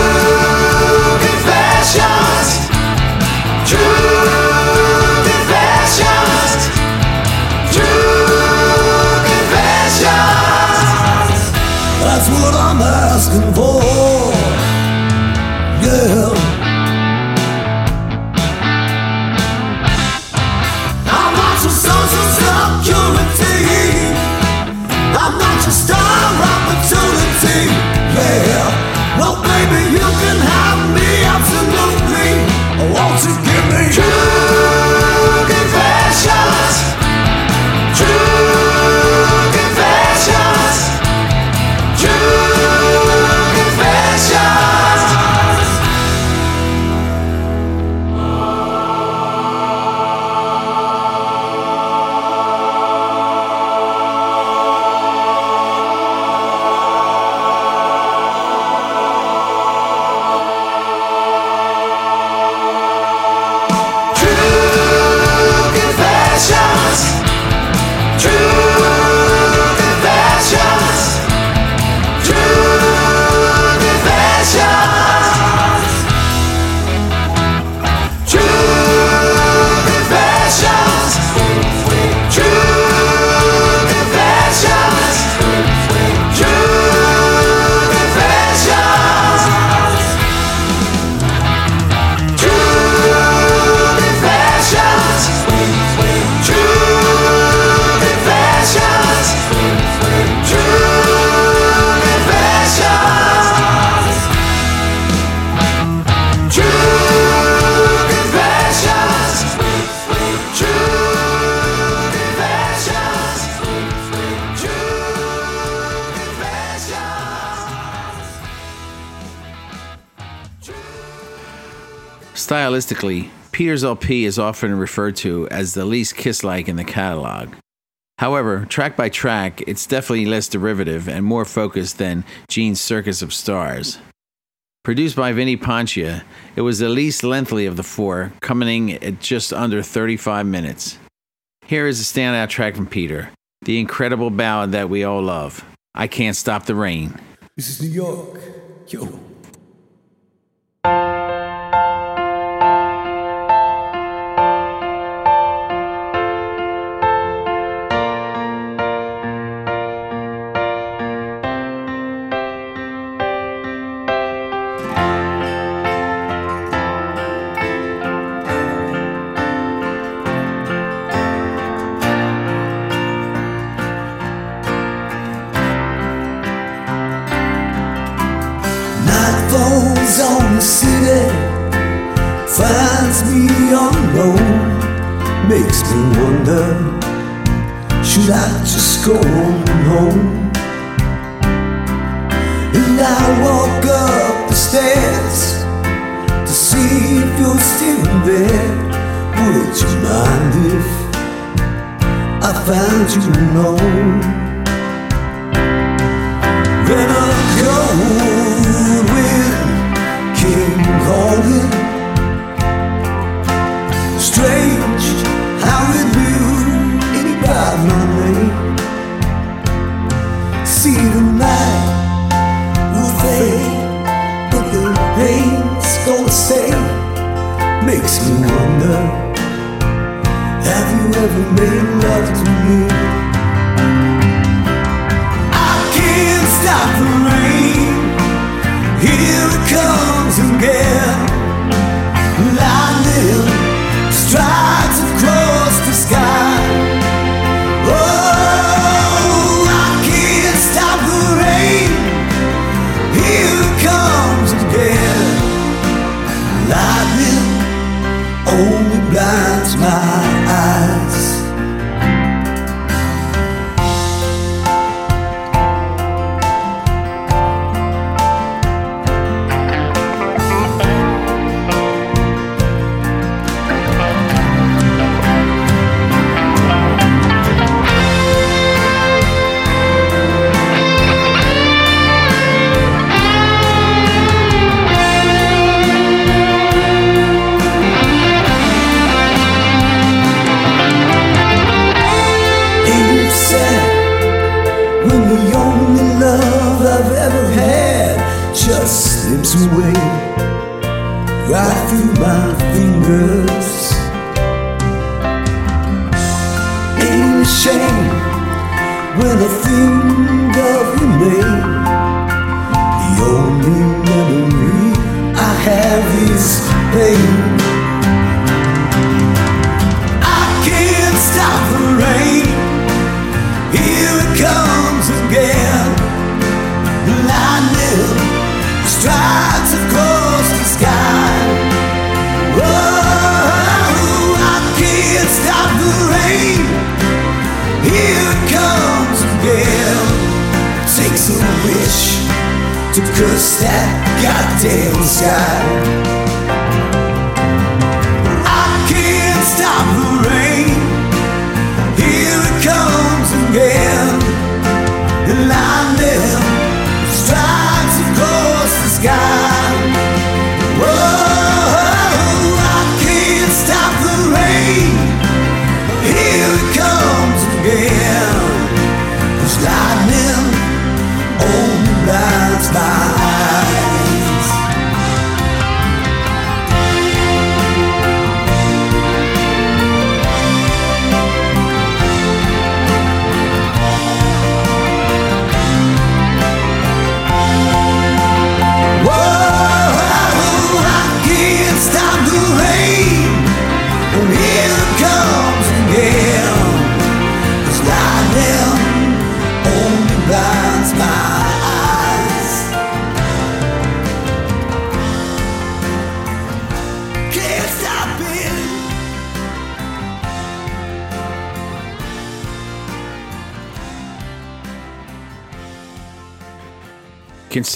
Stylistically, Peter's LP is often referred to as the least Kiss like in the catalog. However, track by track, it's definitely less derivative and more focused than Gene's Circus of Stars. Produced by Vinnie Poncia, it was the least lengthy of the four, coming in at just under 35 minutes. Here is a standout track from Peter, the incredible ballad that we all love I Can't Stop the Rain. This is New York. Yo.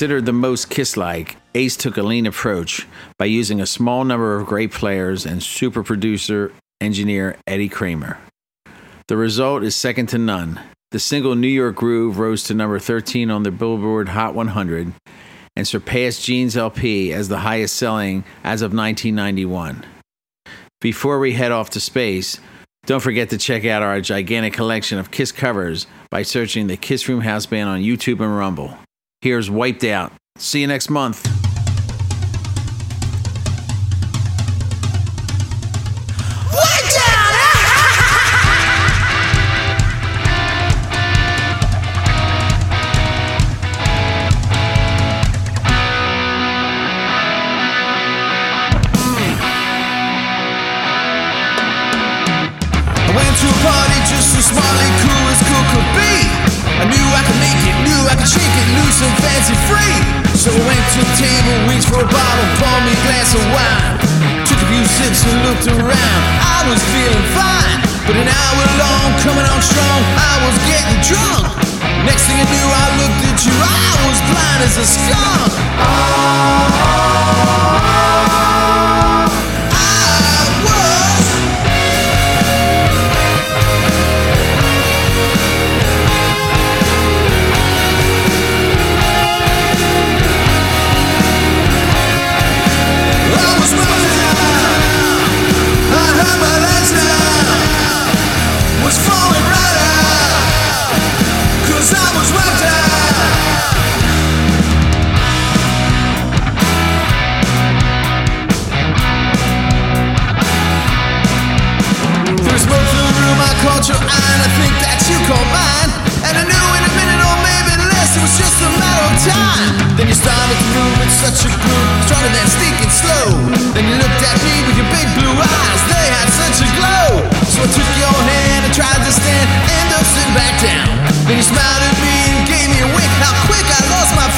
Considered the most Kiss like, Ace took a lean approach by using a small number of great players and super producer engineer Eddie Kramer. The result is second to none. The single New York Groove rose to number 13 on the Billboard Hot 100 and surpassed Gene's LP as the highest selling as of 1991. Before we head off to space, don't forget to check out our gigantic collection of Kiss covers by searching the Kiss Room House Band on YouTube and Rumble. Here's Wiped Out. See you next month. I could shake it loose and fancy free. So I went to the table, reached for a bottle, poured me a glass of wine. Took a few sips and looked around. I was feeling fine, but an hour long, coming on strong, I was getting drunk. Next thing I knew, I looked at you, I was blind as a skunk. I I think that you caught mine. And I knew in a minute or maybe less It was just a matter of time. Then you started to move in such a groove Stronger than sneaking slow. Then you looked at me with your big blue eyes. They had such a glow. So I took your hand and tried to stand End up sitting back down. Then you smiled at me and gave me a wink. How quick I lost my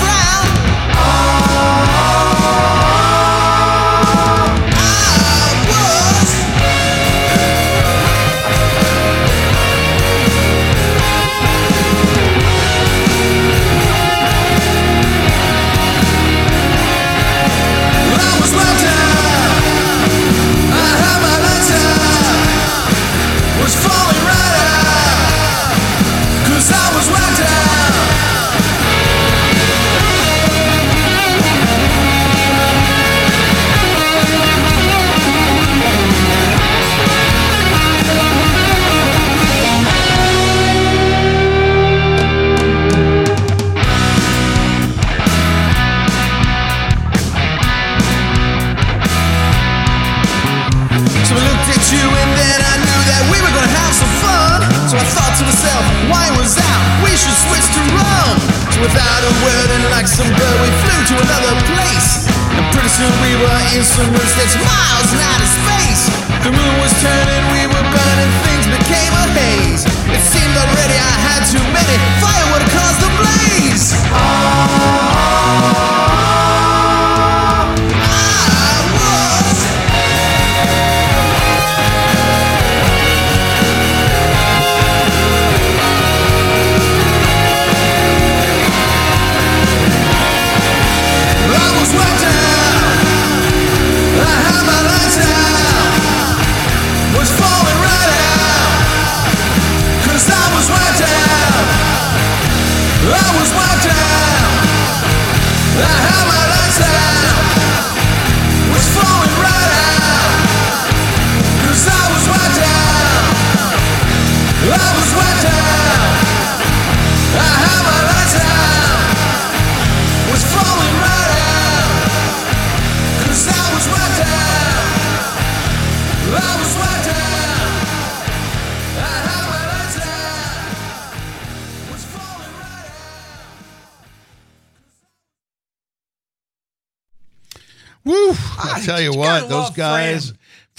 some rooms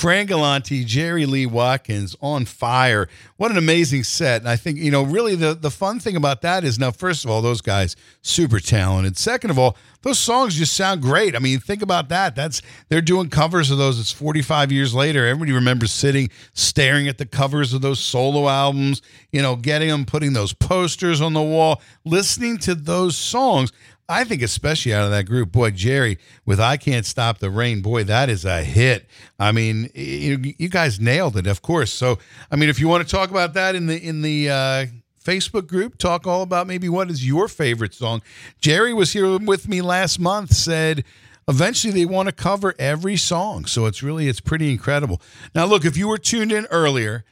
Fran Galante, Jerry Lee Watkins, on fire. What an amazing set! And I think you know, really, the the fun thing about that is now, first of all, those guys super talented. Second of all, those songs just sound great. I mean, think about that. That's they're doing covers of those. It's 45 years later. Everybody remembers sitting, staring at the covers of those solo albums. You know, getting them, putting those posters on the wall, listening to those songs. I think especially out of that group, boy, Jerry with "I Can't Stop the Rain," boy, that is a hit. I mean, you, you guys nailed it, of course. So, I mean, if you want to talk about that in the in the uh, Facebook group, talk all about maybe what is your favorite song. Jerry was here with me last month. Said eventually they want to cover every song, so it's really it's pretty incredible. Now, look, if you were tuned in earlier,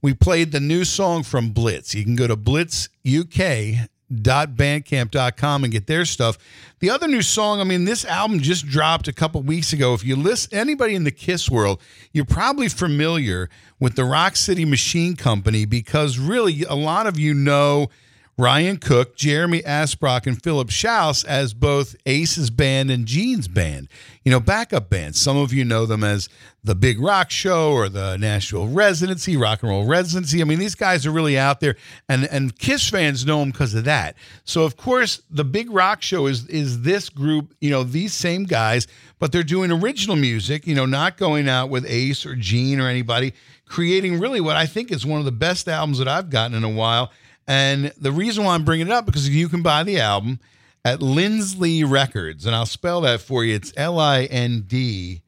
we played the new song from Blitz. You can go to Blitz UK bandcamp.com and get their stuff. The other new song, I mean, this album just dropped a couple weeks ago. If you list anybody in the Kiss world, you're probably familiar with the Rock City Machine Company because really a lot of you know Ryan Cook, Jeremy Asbrock, and Philip Shouse as both Ace's band and Gene's band. You know, backup bands. Some of you know them as the Big Rock Show or the Nashville Residency, Rock and Roll Residency. I mean, these guys are really out there, and and Kiss fans know them because of that. So, of course, the Big Rock Show is is this group. You know, these same guys, but they're doing original music. You know, not going out with Ace or Gene or anybody, creating really what I think is one of the best albums that I've gotten in a while. And the reason why I'm bringing it up because you can buy the album at Lindsley Records, and I'll spell that for you. It's L I N D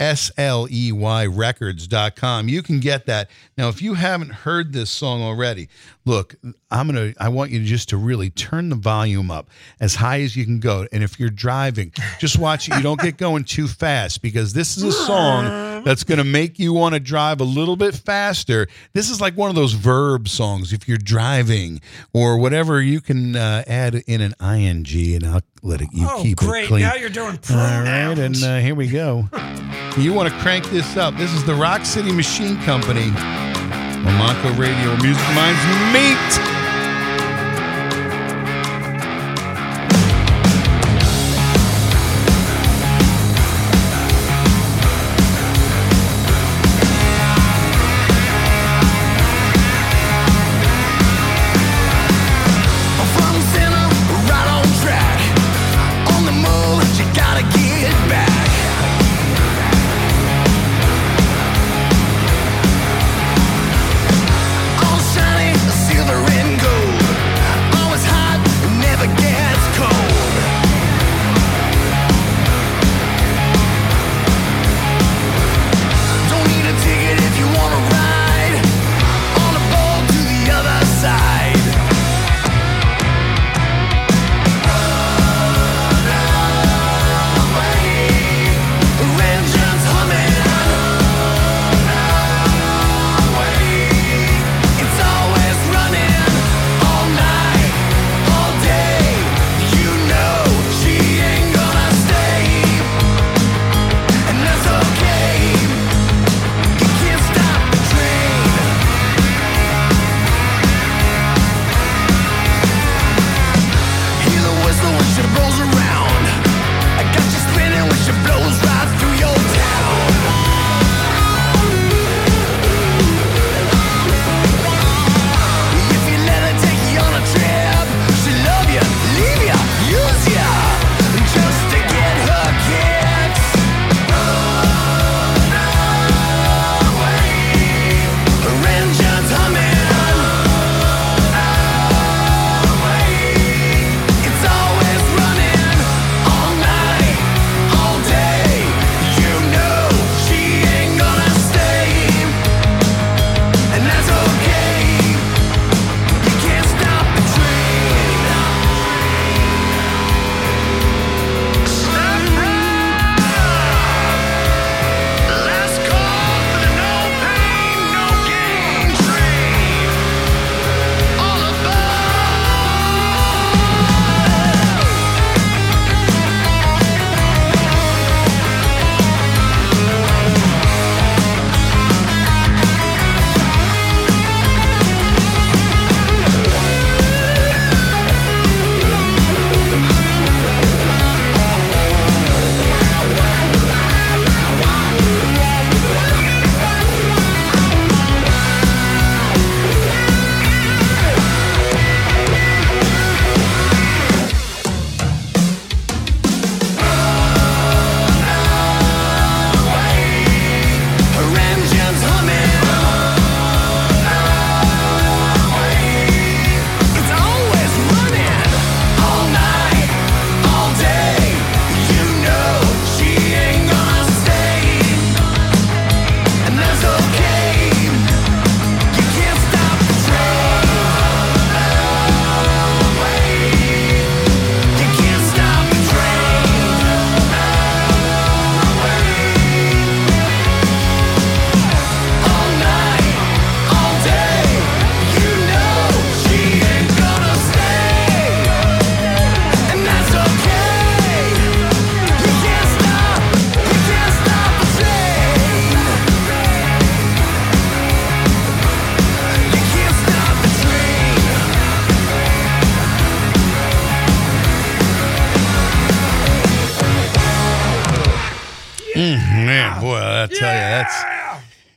S L E Y records.com. You can get that. Now, if you haven't heard this song already, look, I'm to, I want you just to really turn the volume up as high as you can go. And if you're driving, just watch it. You don't get going too fast because this is a song that's going to make you want to drive a little bit faster. This is like one of those verb songs. If you're driving or whatever, you can uh, add in an ing and I'll let it, you oh, keep great. it clean. Oh, great. Now you're doing All right, and uh, here we go. You want to crank this up. This is the Rock City Machine Company on Montco Radio. Music Minds meet.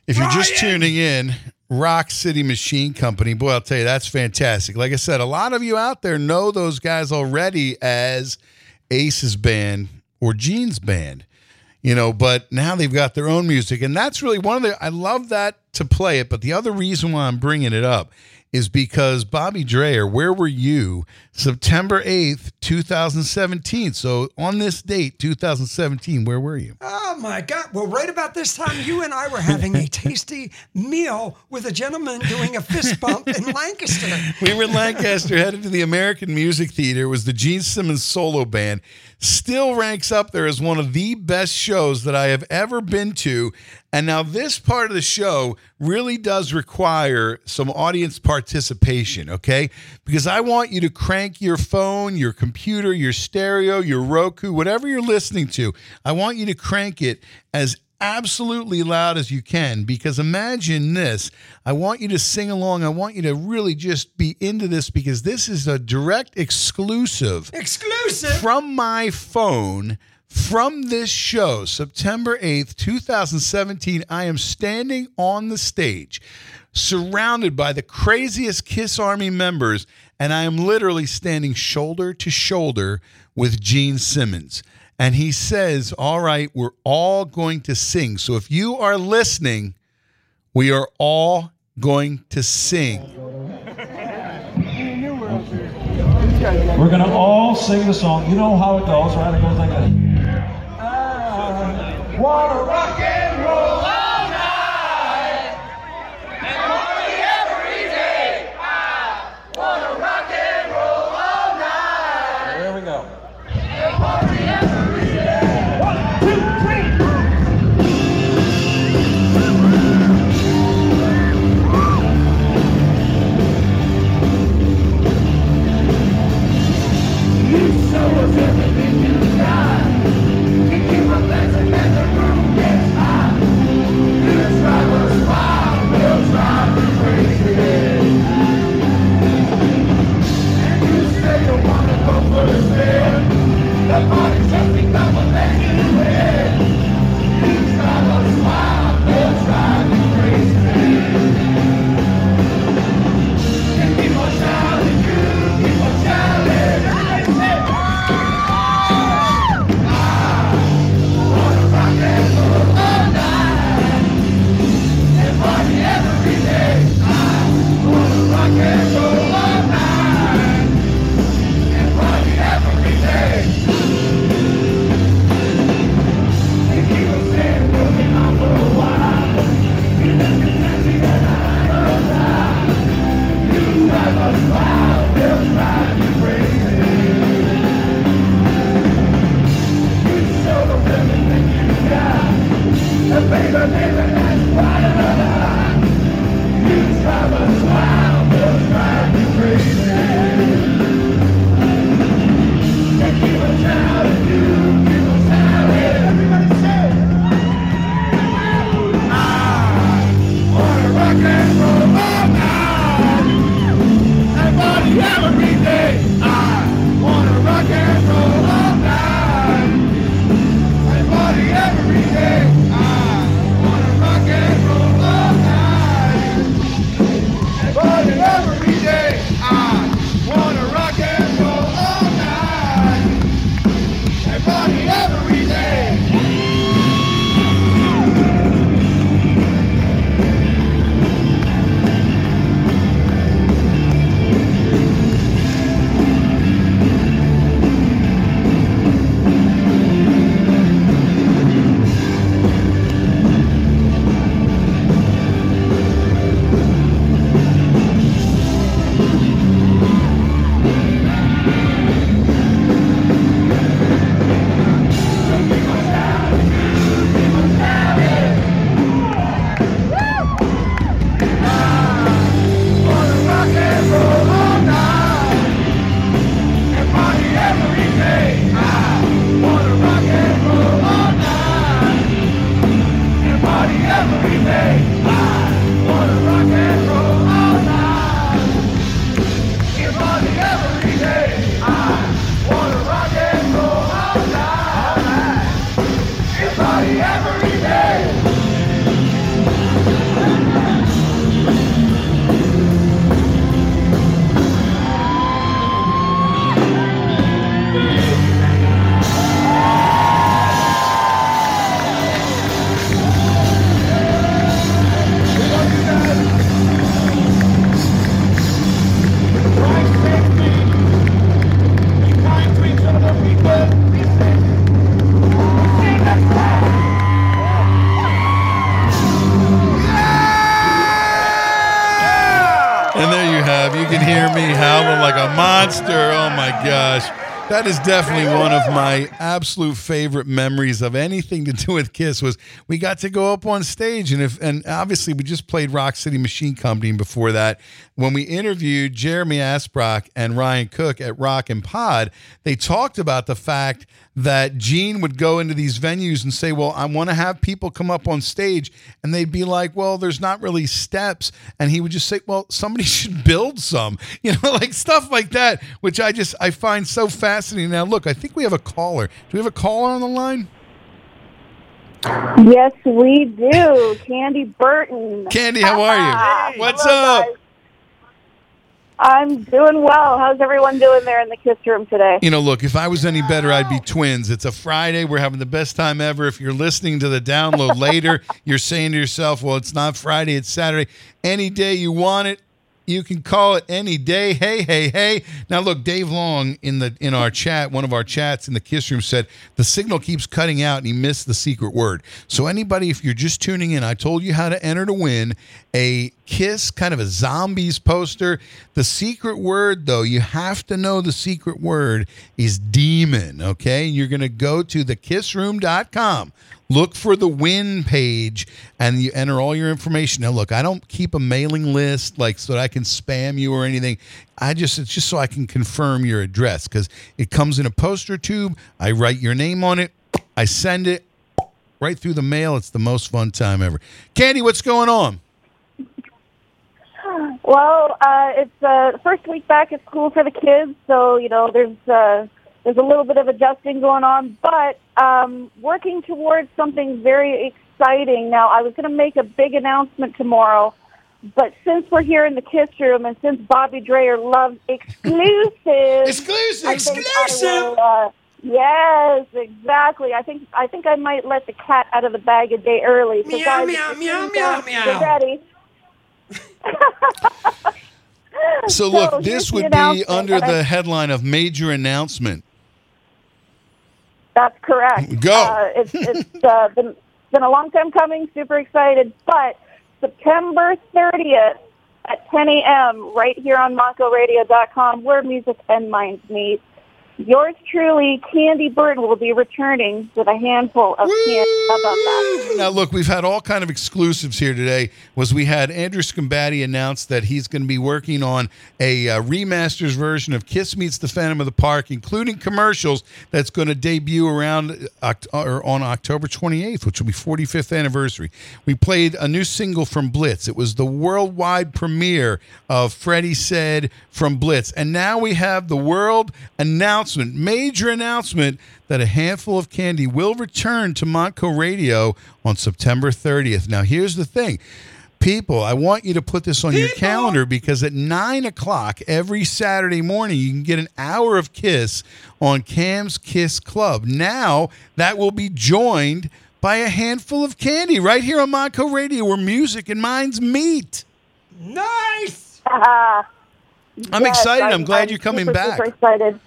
If you're just tuning in, Rock City Machine Company. Boy, I'll tell you, that's fantastic. Like I said, a lot of you out there know those guys already as Ace's band or Gene's band, you know, but now they've got their own music. And that's really one of the, I love that to play it. But the other reason why I'm bringing it up is because Bobby Dreyer, where were you September 8th, 2017? So on this date, 2017, where were you? Oh my God. Well, right about this time, you and I were having a tasty meal with a gentleman doing a fist bump in Lancaster. We were in Lancaster, headed to the American Music Theater. It was the Gene Simmons solo band. Still ranks up there as one of the best shows that I have ever been to. And now, this part of the show really does require some audience participation, okay? Because I want you to crank your phone, your computer, your stereo, your Roku, whatever you're listening to. I want you to crank it as absolutely loud as you can because imagine this. I want you to sing along. I want you to really just be into this because this is a direct exclusive Exclusive. from my phone from this show, September 8th, 2017. I am standing on the stage surrounded by the craziest Kiss Army members, and I am literally standing shoulder to shoulder with Gene Simmons. And he says, All right, we're all going to sing. So if you are listening, we are all going to sing. We're going to all sing the song. You know how it goes, right? It goes like this. I wanna rock monster. Oh my gosh. That is definitely one of my absolute favorite memories of anything to do with Kiss was we got to go up on stage and if and obviously we just played Rock City Machine Company before that when we interviewed Jeremy Asbrock and Ryan Cook at Rock and Pod they talked about the fact that Gene would go into these venues and say, Well, I want to have people come up on stage. And they'd be like, Well, there's not really steps. And he would just say, Well, somebody should build some, you know, like stuff like that, which I just, I find so fascinating. Now, look, I think we have a caller. Do we have a caller on the line? Yes, we do. Candy Burton. Candy, how are you? What's up? guys. I'm doing well. How's everyone doing there in the kiss room today? You know, look, if I was any better, I'd be twins. It's a Friday. We're having the best time ever. If you're listening to the download later, you're saying to yourself, well, it's not Friday, it's Saturday. Any day you want it, you can call it any day. Hey, hey, hey. Now look, Dave Long in the in our chat, one of our chats in the kiss room said the signal keeps cutting out and he missed the secret word. So anybody, if you're just tuning in, I told you how to enter to win a kiss kind of a zombies poster. The secret word, though, you have to know the secret word is demon. Okay. You're gonna go to thekissroom.com look for the win page and you enter all your information. Now look i don't keep a mailing list like so that i can spam you or anything. I just it's just so i can confirm your address because it comes in a poster tube. I write your name on it. I send it right through the mail. It's the most fun time ever. Candy what's going on? Well, uh, it's uh, first week back at school for the kids, so you know there's uh, there's a little bit of adjusting going on, but um, working towards something very exciting. Now, I was going to make a big announcement tomorrow, but since we're here in the kiss room and since Bobby Dreyer loves exclusive, exclusive, I think will, uh, yes, exactly. I think I think I might let the cat out of the bag a day early. So Meow, guys, meow, if meow, you're meow, meow. Get ready. so look So here's this would be under the headline of major announcement That's correct. Go. Uh, it's it's uh, been, been a long time coming. Super excited. But September 30th at 10 a.m. right here on MoncoRadio.com, where music and minds meet. Yours truly, Candy Bird, will be returning with a handful of candy. How about that? Now, look, we've had all kind of exclusives here today. Was we had Andrew Scombatti announce that he's going to be working on a uh, remasters version of Kiss Meets the Phantom of the Park, including commercials that's going to debut around Oct- or on October 28th, which will be 45th anniversary. We played a new single from Blitz. It was the worldwide premiere of Freddie Said from Blitz, and now we have the world announcement, major announcement that a handful of candy will return to Montco Radio on September 30th. Now, here's the thing. People, I want you to put this on your calendar because at nine o'clock every Saturday morning, you can get an hour of Kiss on Cam's Kiss Club. Now, that will be joined by a handful of candy right here on Montco Radio where music and minds meet. Nice. I'm excited. I'm glad you're coming super, back. Super excited.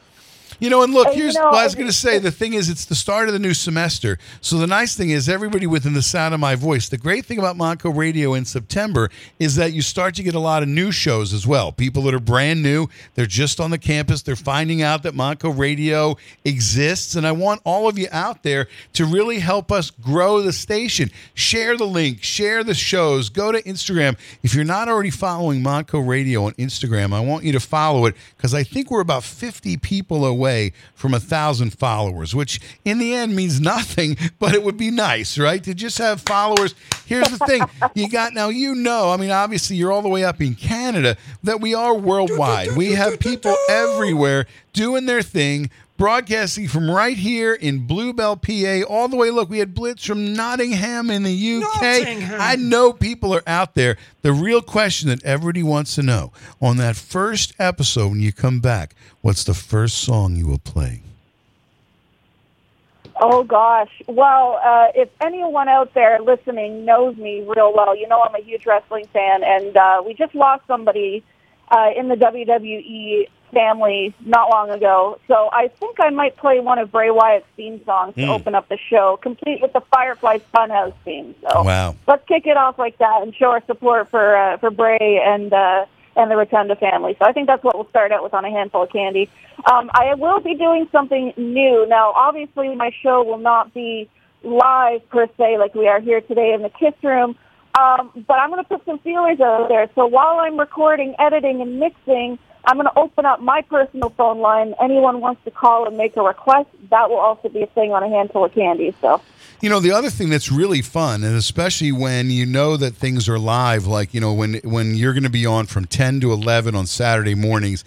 You know, and look, And, you here's know, what I was going to say. The thing is, it's the start of the new semester. So the nice thing is, everybody within the sound of my voice. The great thing about Monco Radio in September is that you start to get a lot of new shows as well. People that are brand new, they're just on the campus, they're finding out that Monco Radio exists, and I want all of you out there to really help us grow the station. Share the link, share the shows, go to Instagram. If you're not already following Monco Radio on Instagram, I want you to follow it because I think we're about 50 people away from a thousand followers, which in the end means nothing, but it would be nice, right? To just have followers. Here's the thing you got now, you know, I mean, obviously, you're all the way up in Canada, that we are worldwide. We have people everywhere doing their thing. Broadcasting from right here in Bluebell, PA, all the way. Look, we had Blitz from Nottingham in the UK. Nottingham. I know people are out there. The real question that everybody wants to know on that first episode when you come back, what's the first song you will play? Oh gosh. Well, uh, if anyone out there listening knows me real well, you know I'm a huge wrestling fan, and uh, we just lost somebody uh, in the WWE family not long ago. So I think I might play one of Bray Wyatt's theme songs to Hmm. open up the show, complete with the Firefly Funhouse theme. So Wow. let's kick it off like that and show our support for uh, for Bray and uh, and the Rotunda family. So I think that's what we'll start out with on a handful of candy. Um, I will be doing something new. Now, obviously, my show will not be live per se like we are here today in the Kiss Room, um, but I'm going to put some feelers out there. So while I'm recording, editing, and mixing, I'm going to open up my personal phone line. Anyone wants to call and make a request, that will also be a thing on a handful of candy. So. You know, the other thing that's really fun, and especially when you know that things are live, like you know when when you're going to be on from 10 to 11 on Saturday mornings.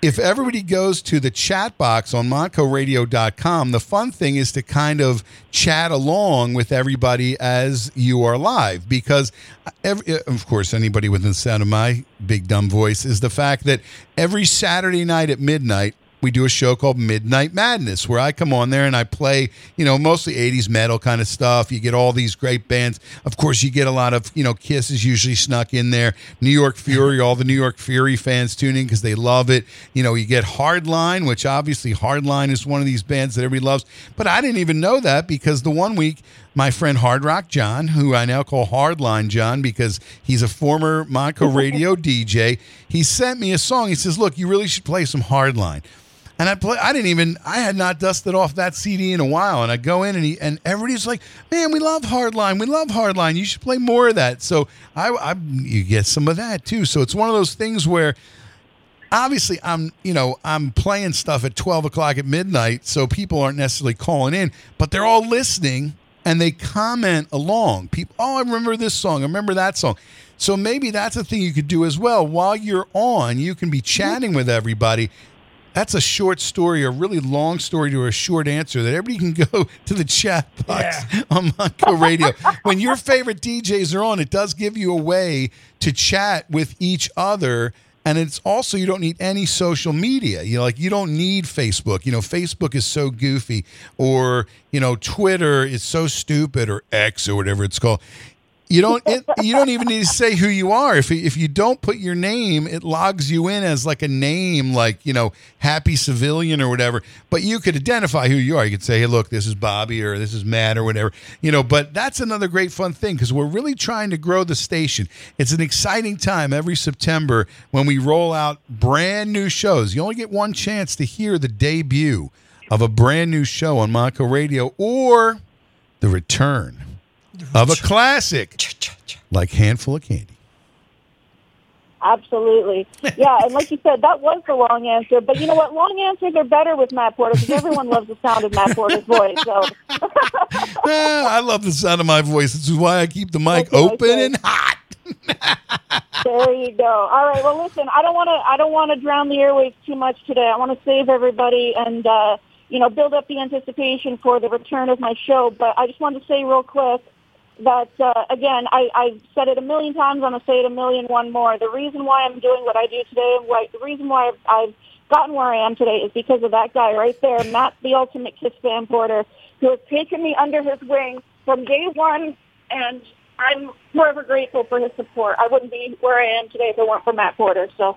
If everybody goes to the chat box on moncoradio.com, the fun thing is to kind of chat along with everybody as you are live. Because, uh, every, uh, of course, anybody within the sound of my big dumb voice is the fact that every Saturday night at midnight, we do a show called Midnight Madness where I come on there and I play, you know, mostly 80s metal kind of stuff. You get all these great bands. Of course, you get a lot of, you know, Kiss is usually snuck in there. New York Fury, all the New York Fury fans tune in because they love it. You know, you get Hardline, which obviously Hardline is one of these bands that everybody loves. But I didn't even know that because the one week my friend Hard Rock John, who I now call Hardline John because he's a former Monaco radio DJ, he sent me a song. He says, "Look, you really should play some Hardline." And I play. I didn't even. I had not dusted off that CD in a while. And I go in and he and everybody's like, "Man, we love Hardline. We love Hardline. You should play more of that." So I, I you get some of that too. So it's one of those things where obviously I'm you know I'm playing stuff at 12 o'clock at midnight, so people aren't necessarily calling in, but they're all listening and they comment along. People, oh, I remember this song. I remember that song. So maybe that's a thing you could do as well. While you're on, you can be mm-hmm. chatting with everybody. That's a short story, a really long story to a short answer that everybody can go to the chat box on Monco Radio. when your favorite DJs are on, it does give you a way to chat with each other. And it's also you don't need any social media. You know, like you don't need Facebook. You know, Facebook is so goofy, or you know, Twitter is so stupid, or X or whatever it's called. You don't. It, you don't even need to say who you are. If if you don't put your name, it logs you in as like a name, like you know, Happy Civilian or whatever. But you could identify who you are. You could say, "Hey, look, this is Bobby," or "This is Matt," or whatever. You know. But that's another great fun thing because we're really trying to grow the station. It's an exciting time every September when we roll out brand new shows. You only get one chance to hear the debut of a brand new show on Monaco Radio or the return of a classic like Handful of Candy. Absolutely. Yeah, and like you said, that was the long answer. But you know what? Long answers are better with Matt Porter because everyone loves the sound of Matt Porter's voice. So Ah, I love the sound of my voice. This is why I keep the mic open and hot. there you go. All right. Well, listen, I don't want to. I don't want to drown the airwaves too much today. I want to save everybody and uh, you know build up the anticipation for the return of my show. But I just wanted to say real quick that uh, again, I, I've said it a million times. I'm gonna say it a million one more. The reason why I'm doing what I do today, why, the reason why I've, I've gotten where I am today, is because of that guy right there, Matt, the ultimate Kiss fan Porter, who has taken me under his wing from day one, and I'm forever grateful for his support. I wouldn't be where I am today if it weren't for Matt Porter. So.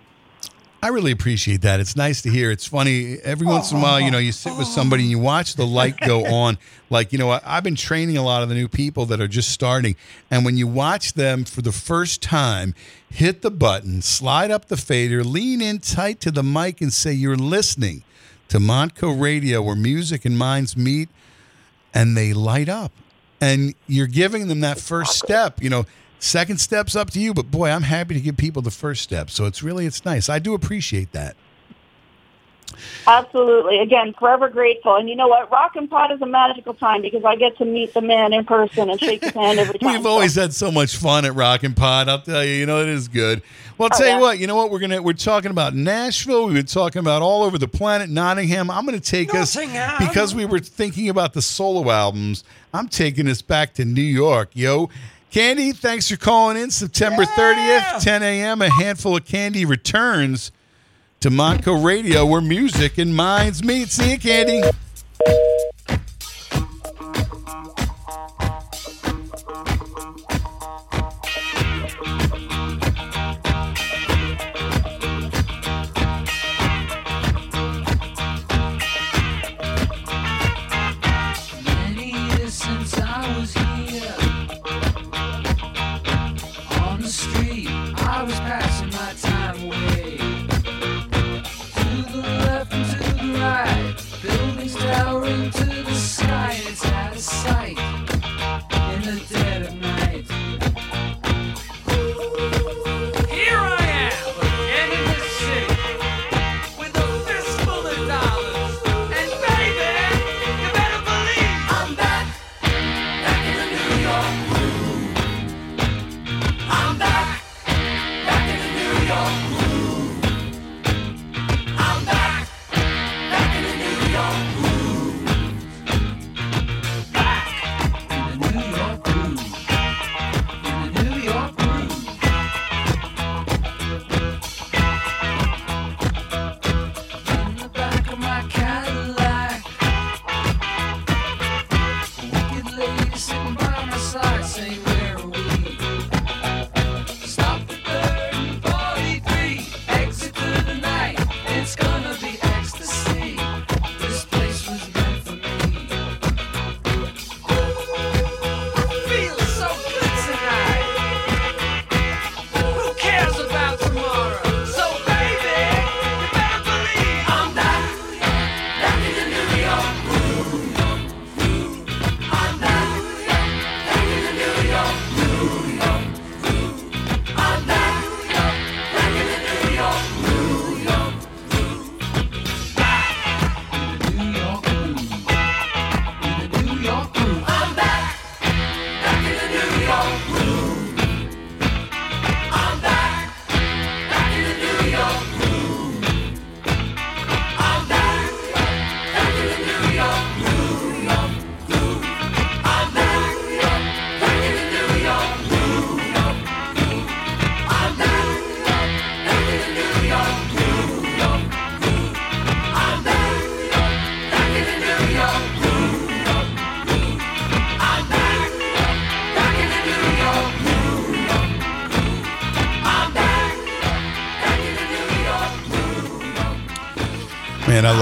I really appreciate that. It's nice to hear. It's funny every once in a while, you know, you sit with somebody and you watch the light go on. Like, you know, I- I've been training a lot of the new people that are just starting. And when you watch them for the first time, hit the button, slide up the fader, lean in tight to the mic and say you're listening to Montco Radio where music and minds meet and they light up. And you're giving them that first step, you know, second step's up to you, but boy, I'm happy to give people the first step. So it's really it's nice. I do appreciate that. Absolutely. Again, forever grateful. And you know what? Rock and Pot is a magical time because I get to meet the man in person and shake his hand every time. We've always had so much fun at Rock and Pot. I'll tell you, you know, it is good. Well, I'll Oh, tell yeah. you what, you know what? We're gonna we're talking about Nashville. We've been talking about all over the planet, Nottingham. I'm gonna take us because we were thinking about the solo albums. I'm taking us back to New York, yo. Candy, thanks for calling in. September 30th, 10 a.m. A handful of candy returns to Montco Radio, where music and minds meet. See you, Candy.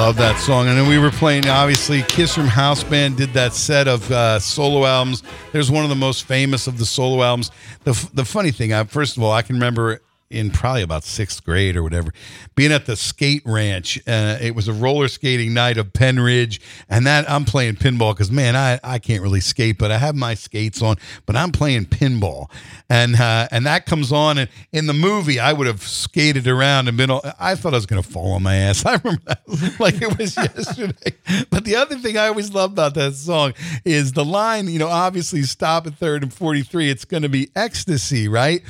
Love that song. And then we were playing, obviously, Kiss from House Band did that set of uh, solo albums. There's one of the most famous of the solo albums. The, f- the funny thing, I, first of all, I can remember in probably about sixth grade or whatever, being at the skate ranch. Uh, it was a roller skating night of Penn Ridge, and that I'm playing pinball because man, I, I can't really skate, but I have my skates on, but I'm playing pinball, and uh, and that comes on, and in the movie I would have skated around and been. All, I thought I was going to fall on my ass. I remember like it was yesterday. But the other thing I always love about that song is the line. You know, obviously stop at third and forty three. It's going to be ecstasy, right?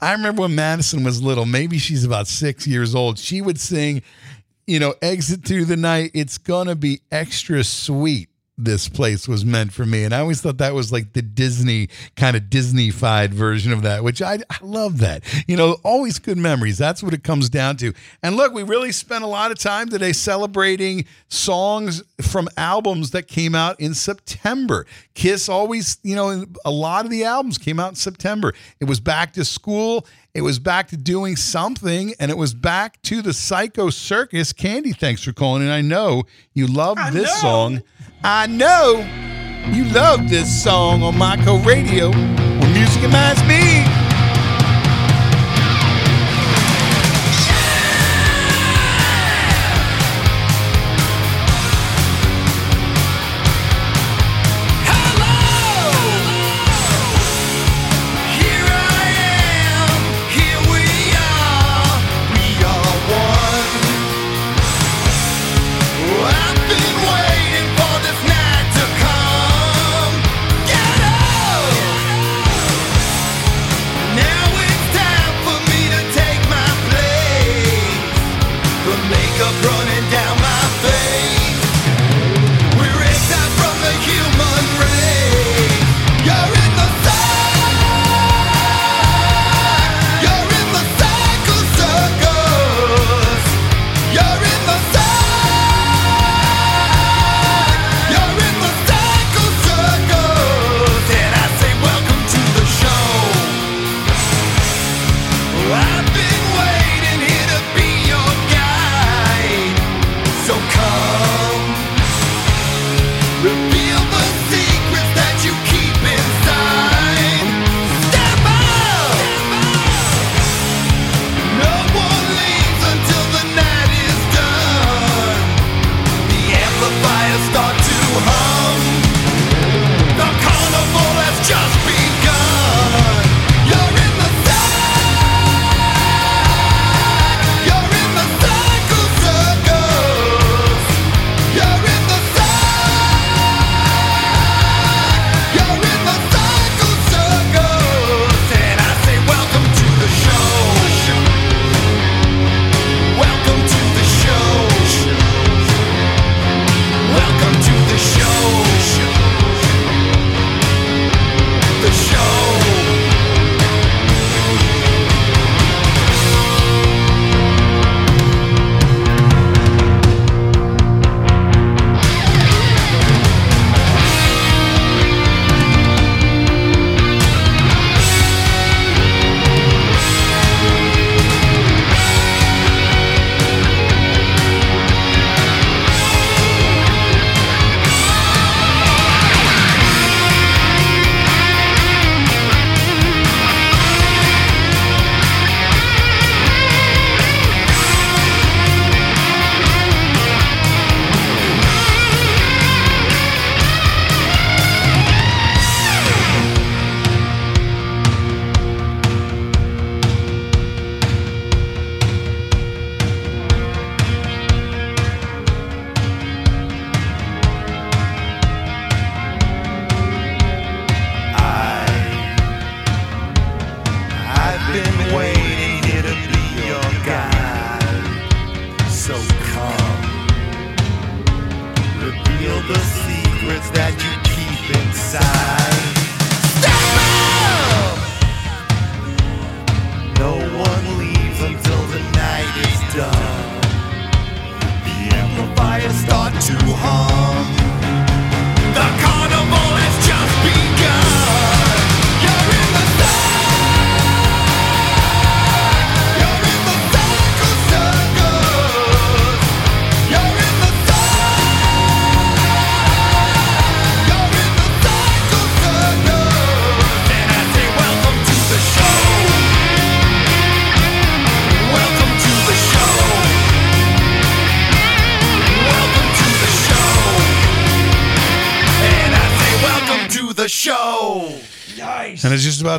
I remember when Madison was little, maybe she's about six years old, she would sing, you know, exit through the night, it's gonna be extra sweet. This place was meant for me. And I always thought that was like the Disney kind of Disney-fied version of that, which I, I love that. You know, always good memories. That's what it comes down to. And look, we really spent a lot of time today celebrating songs from albums that came out in September. Kiss always, you know, a lot of the albums came out in September. It was back to school. It was back to doing something, and it was back to the Psycho Circus. Candy, thanks for calling and I know you love this song. I know you love this song on Myco Radio, where music reminds me.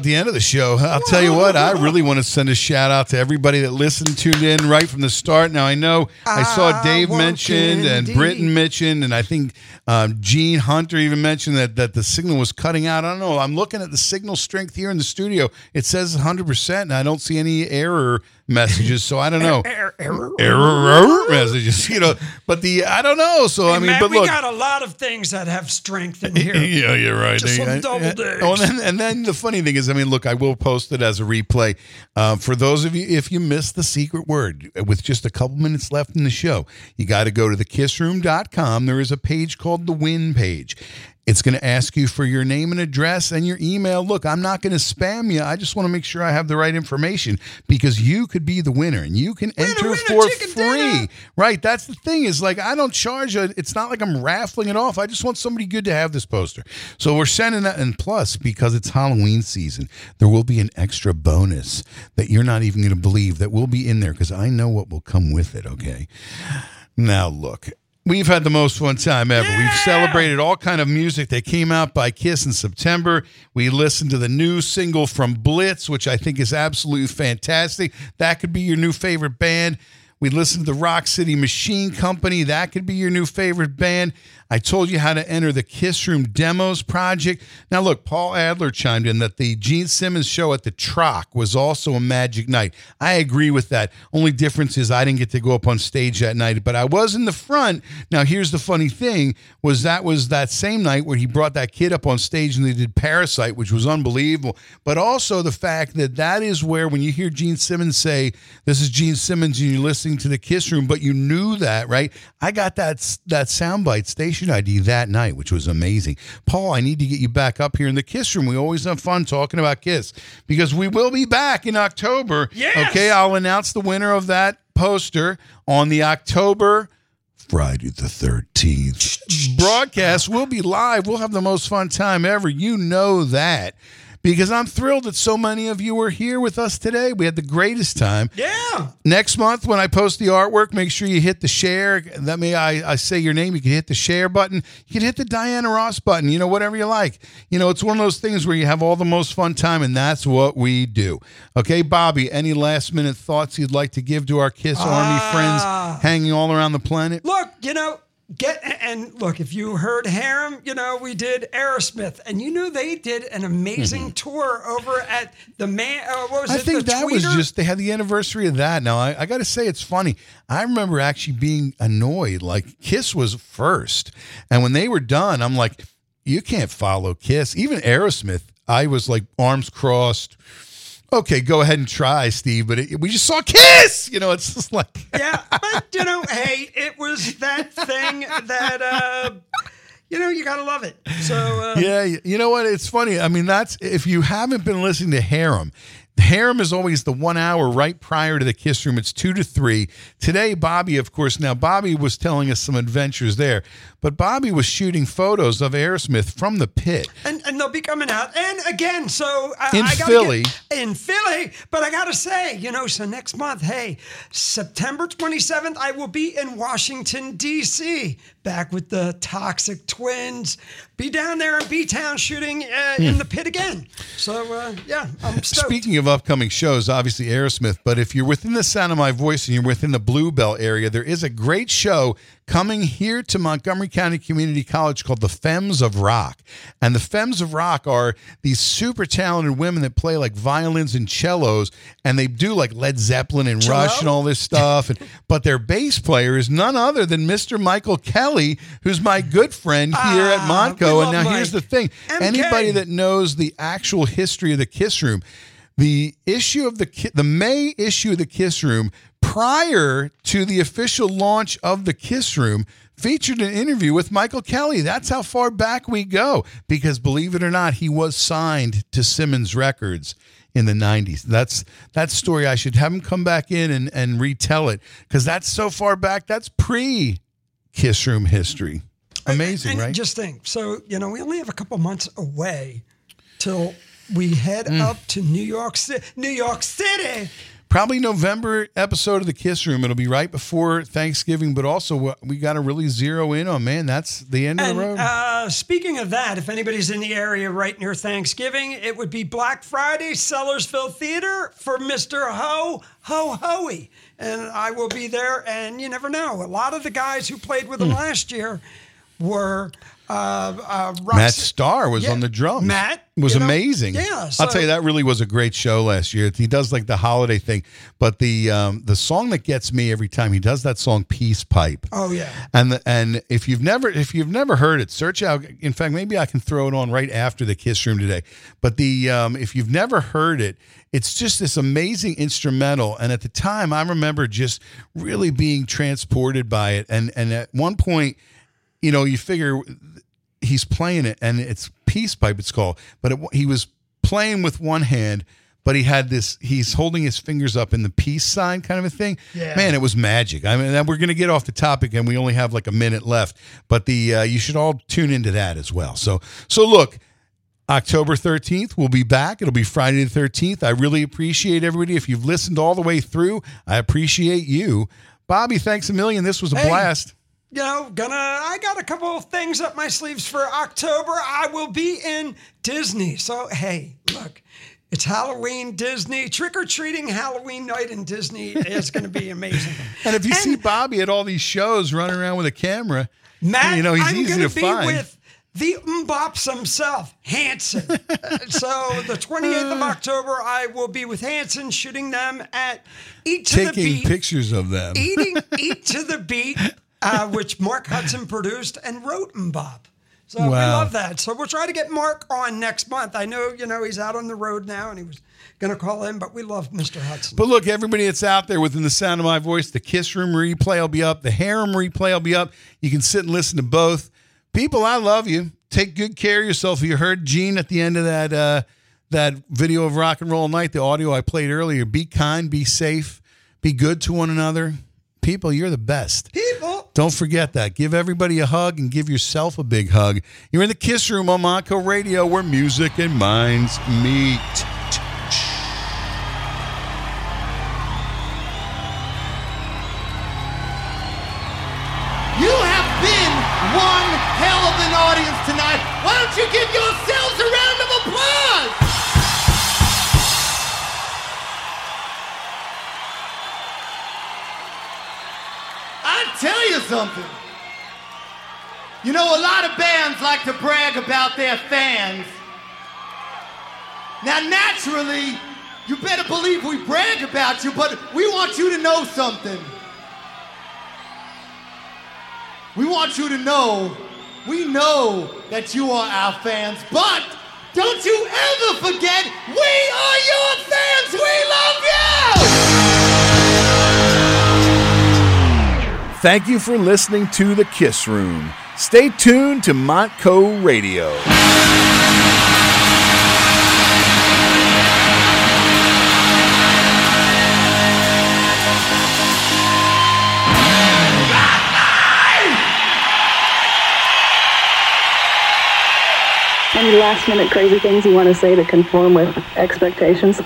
About the end of the show. I'll tell you what, I really want to send a shout out to everybody that listened, tuned in right from the start. Now, I know I saw Dave mentioned and Britton mentioned, and I think um, Gene Hunter even mentioned that, that the signal was cutting out. I don't know. I'm looking at the signal strength here in the studio. It says 100%, and I don't see any error messages. So I don't know. Error, error, Error messages, you know. But the, I don't know. So, I mean, but we look. got a lot of things that have strength in here. yeah, you're right. Just some double digs. Oh, and then, and then the funny thing is, I mean, look, I will post it as a replay. Um, for those of you, if you missed the secret word, with just a couple minutes left in the show, you got to go to thekissroom.com. There is a page called the win page. It's going to ask you for your name and address and your email. Look, I'm not going to spam you. I just want to make sure I have the right information because you could be the winner and you can enter for free. Right. That's the thing is like, I don't charge it. It's not like I'm raffling it off. I just want somebody good to have this poster. So we're sending that. And plus, because it's Halloween season, there will be an extra bonus that you're not even going to believe that will be in there because I know what will come with it. Okay. Now, look, we've had the most fun time ever. We've celebrated all kind of music that came out by Kiss in September. We listened to the new single from Blitz, which I think is absolutely fantastic. That could be your new favorite band. We listened to the Rock City Machine Company. That could be your new favorite band. I told you how to enter the Kiss Room Demos project. Now, look, Paul Adler chimed in that the Gene Simmons show at the Troc was also a magic night. I agree with that. Only difference is I didn't get to go up on stage that night, but I was in the front. Now, here's the funny thing: was that was that same night where he brought that kid up on stage and they did Parasite, which was unbelievable. But also the fact that that is where when you hear Gene Simmons say, "This is Gene Simmons," and you're listening to the Kiss Room, but you knew that, right? I got that that soundbite station ID that night, which was amazing. Paul, I need to get you back up here in the Kiss Room. We always have fun talking about Kiss because we will be back in October. Yes! Okay, I'll announce the winner of that poster on the October Friday the 13th broadcast. We'll be live. We'll have the most fun time ever. You know that. Because I'm thrilled that so many of you were here with us today. We had the greatest time. Yeah. Next month, when I post the artwork, make sure you hit the share. That may I, I say your name. You can hit the share button. You can hit the Diana Ross button. You know, whatever you like. You know, it's one of those things where you have all the most fun time, and that's what we do. Okay, Bobby. Any last minute thoughts you'd like to give to our Kiss Army ah. friends hanging all around the planet? Look, you know, get and look. If you heard Harem, you know we did Aerosmith, and you knew they did an amazing tour over at the man. Uh, what was I it? think that was just they had the anniversary of that. Now I, I got to say it's funny. I remember actually being annoyed. Like Kiss was first, and when they were done, I'm like, you can't follow Kiss. Even Aerosmith, I was like arms crossed. Okay, go ahead and try, Steve. But it, we just saw Kiss. You know, it's just like yeah, but you know, hey, it was that thing that uh, you know you gotta love it. So uh, yeah, you know what? It's funny. I mean, that's if you haven't been listening to Harem. Harem is always the one hour right prior to the kiss room. It's two to three. Today, Bobby, of course, now Bobby was telling us some adventures there, but Bobby was shooting photos of Aerosmith from the pit. and, and they'll be coming out. And again, so I, In I Philly. get- in Philly. But I gotta say, you know, so next month, hey, September 27th, I will be in Washington D.C. back with the Toxic Twins. Be down there in B Town shooting uh, in Hmm. the pit again. So uh, yeah, I'm stoked. Speaking of upcoming shows, obviously Aerosmith, but if you're within the sound of my voice and you're within the Bluebell area, there is a great show coming here to Montgomery County Community College called the Femmes of Rock. And the Femmes of Rock are these super talented women that play like violins and cellos, and they do like Led Zeppelin and Cello? Rush and all this stuff. And, but their bass player is none other than Mr. Michael Kelly, who's my good friend here at Ah, we Montco. And now here's the thing MK. anybody that knows the actual history of the Kiss Room, the issue of the the May issue of the Kiss Room prior to the official launch of the Kiss Room featured an interview with Michael Kelly. That's how far back we go because believe it or not, he was signed to Simmons Records in the 90s. That's that story I should have him come back in and and retell it cuz that's so far back. That's pre Kiss Room history. Amazing, and right? Just think. So, you know, we only have a couple months away till we head Mm. up to New York City. New York City. probably November episode of the Kiss Room. It'll be right before Thanksgiving, but also we got to really zero in on. Man, that's the end of the road. uh, speaking of that, if anybody's in the area right near Thanksgiving, it would be Black Friday, Sellersville Theater for Mr. Ho Ho Hoey. And I will be there, and you never know. A lot of the guys who played with him Hmm. last year were uh, uh, Matt Starr was Yeah, on the drums. Matt was you know, amazing. Yeah, I'll tell you that really was a great show last year. He does like the holiday thing, but the um, the song that gets me every time he does that song "Peace Pipe." Oh yeah. And the, and if you've never if you've never heard it, search out. In fact, maybe I can throw it on right after the Kiss Room today. But the um, if you've never heard it, it's just this amazing instrumental. And at the time, I remember just really being transported by it. And and at one point, you know, you figure he's playing it, and it's peace pipe. It's called, but it, he was playing with one hand. But he had this, he's holding his fingers up in the peace sign kind of a thing. Yeah. Man, it was magic. I mean, we're going to get off the topic and we only have like a minute left, but the, uh, you should all tune into that as well. So, so look, October 13th, we'll be back. It'll be Friday the 13th. I really appreciate everybody. If you've listened all the way through, I appreciate you. Bobby, thanks a million. This was a Hey. blast. You know, gonna I got a couple of things up my sleeves for October. I will be in Disney. So hey, look, it's Halloween Disney. Trick or treating Halloween night in Disney is gonna be amazing. And if you see Bobby at all these shows running around with a camera, Matt, you know, he's I'm easy gonna to be find. with the Mbops himself, Hanson. so the 28th of October, I will be with Hanson shooting them at Eat to the taking pictures of them. Eating Eat to the Beat, uh, which Mark Hudson produced and wrote Mbop. So we love that. So we'll try to get Mark on next month. I know, you know, he's out on the road now and he was going to call in, but we love Mr. Hudson. But look, everybody that's out there within the sound of my voice, the Kiss Room replay will be up, the Harem replay will be up. You can sit and listen to both. People, I love you. Take good care of yourself. You heard Gene at the end of that uh, that video of Rock and Roll Night, the audio I played earlier. Be kind, be safe, be good to one another. People, you're the best. People. Don't forget that. Give everybody a hug and give yourself a big hug. You're in the Kiss Room on Monco Radio where music and minds meet. Something. You know, a lot of bands like to brag about their fans. Now, naturally, you better believe we brag about you, but we want you to know something. We want you to know, we know that you are our fans, but don't you ever forget, we are your fans. We love you. Thank you for listening to The Kiss Room. Stay tuned to Montco Radio. Any last minute crazy things you want to say to conform with expectations?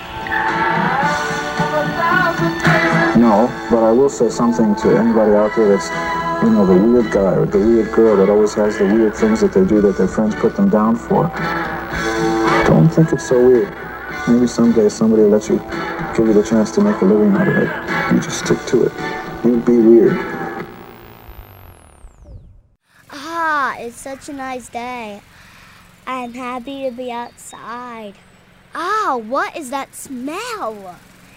But I will say something to anybody out there that's, you know, the weird guy or the weird girl that always has the weird things that they do that their friends put them down for. Don't think it's so weird. Maybe someday somebody will let you, give you the chance to make a living out of it. You just stick to it. You be weird. Ah, it's such a nice day. I'm happy to be outside. Ah, what is that smell?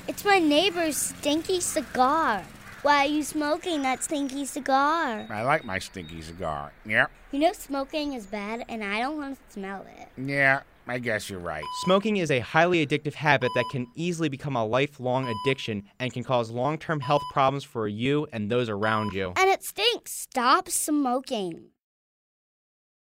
It's my neighbor's stinky cigar. Why are you smoking that stinky cigar? I like my stinky cigar. Yeah, You know smoking is bad and I don't want to smell it. yeah, I guess you're right. Smoking is a highly addictive habit that can easily become a lifelong addiction and can cause long term health problems for you and those around you. And it stinks. Stop smoking.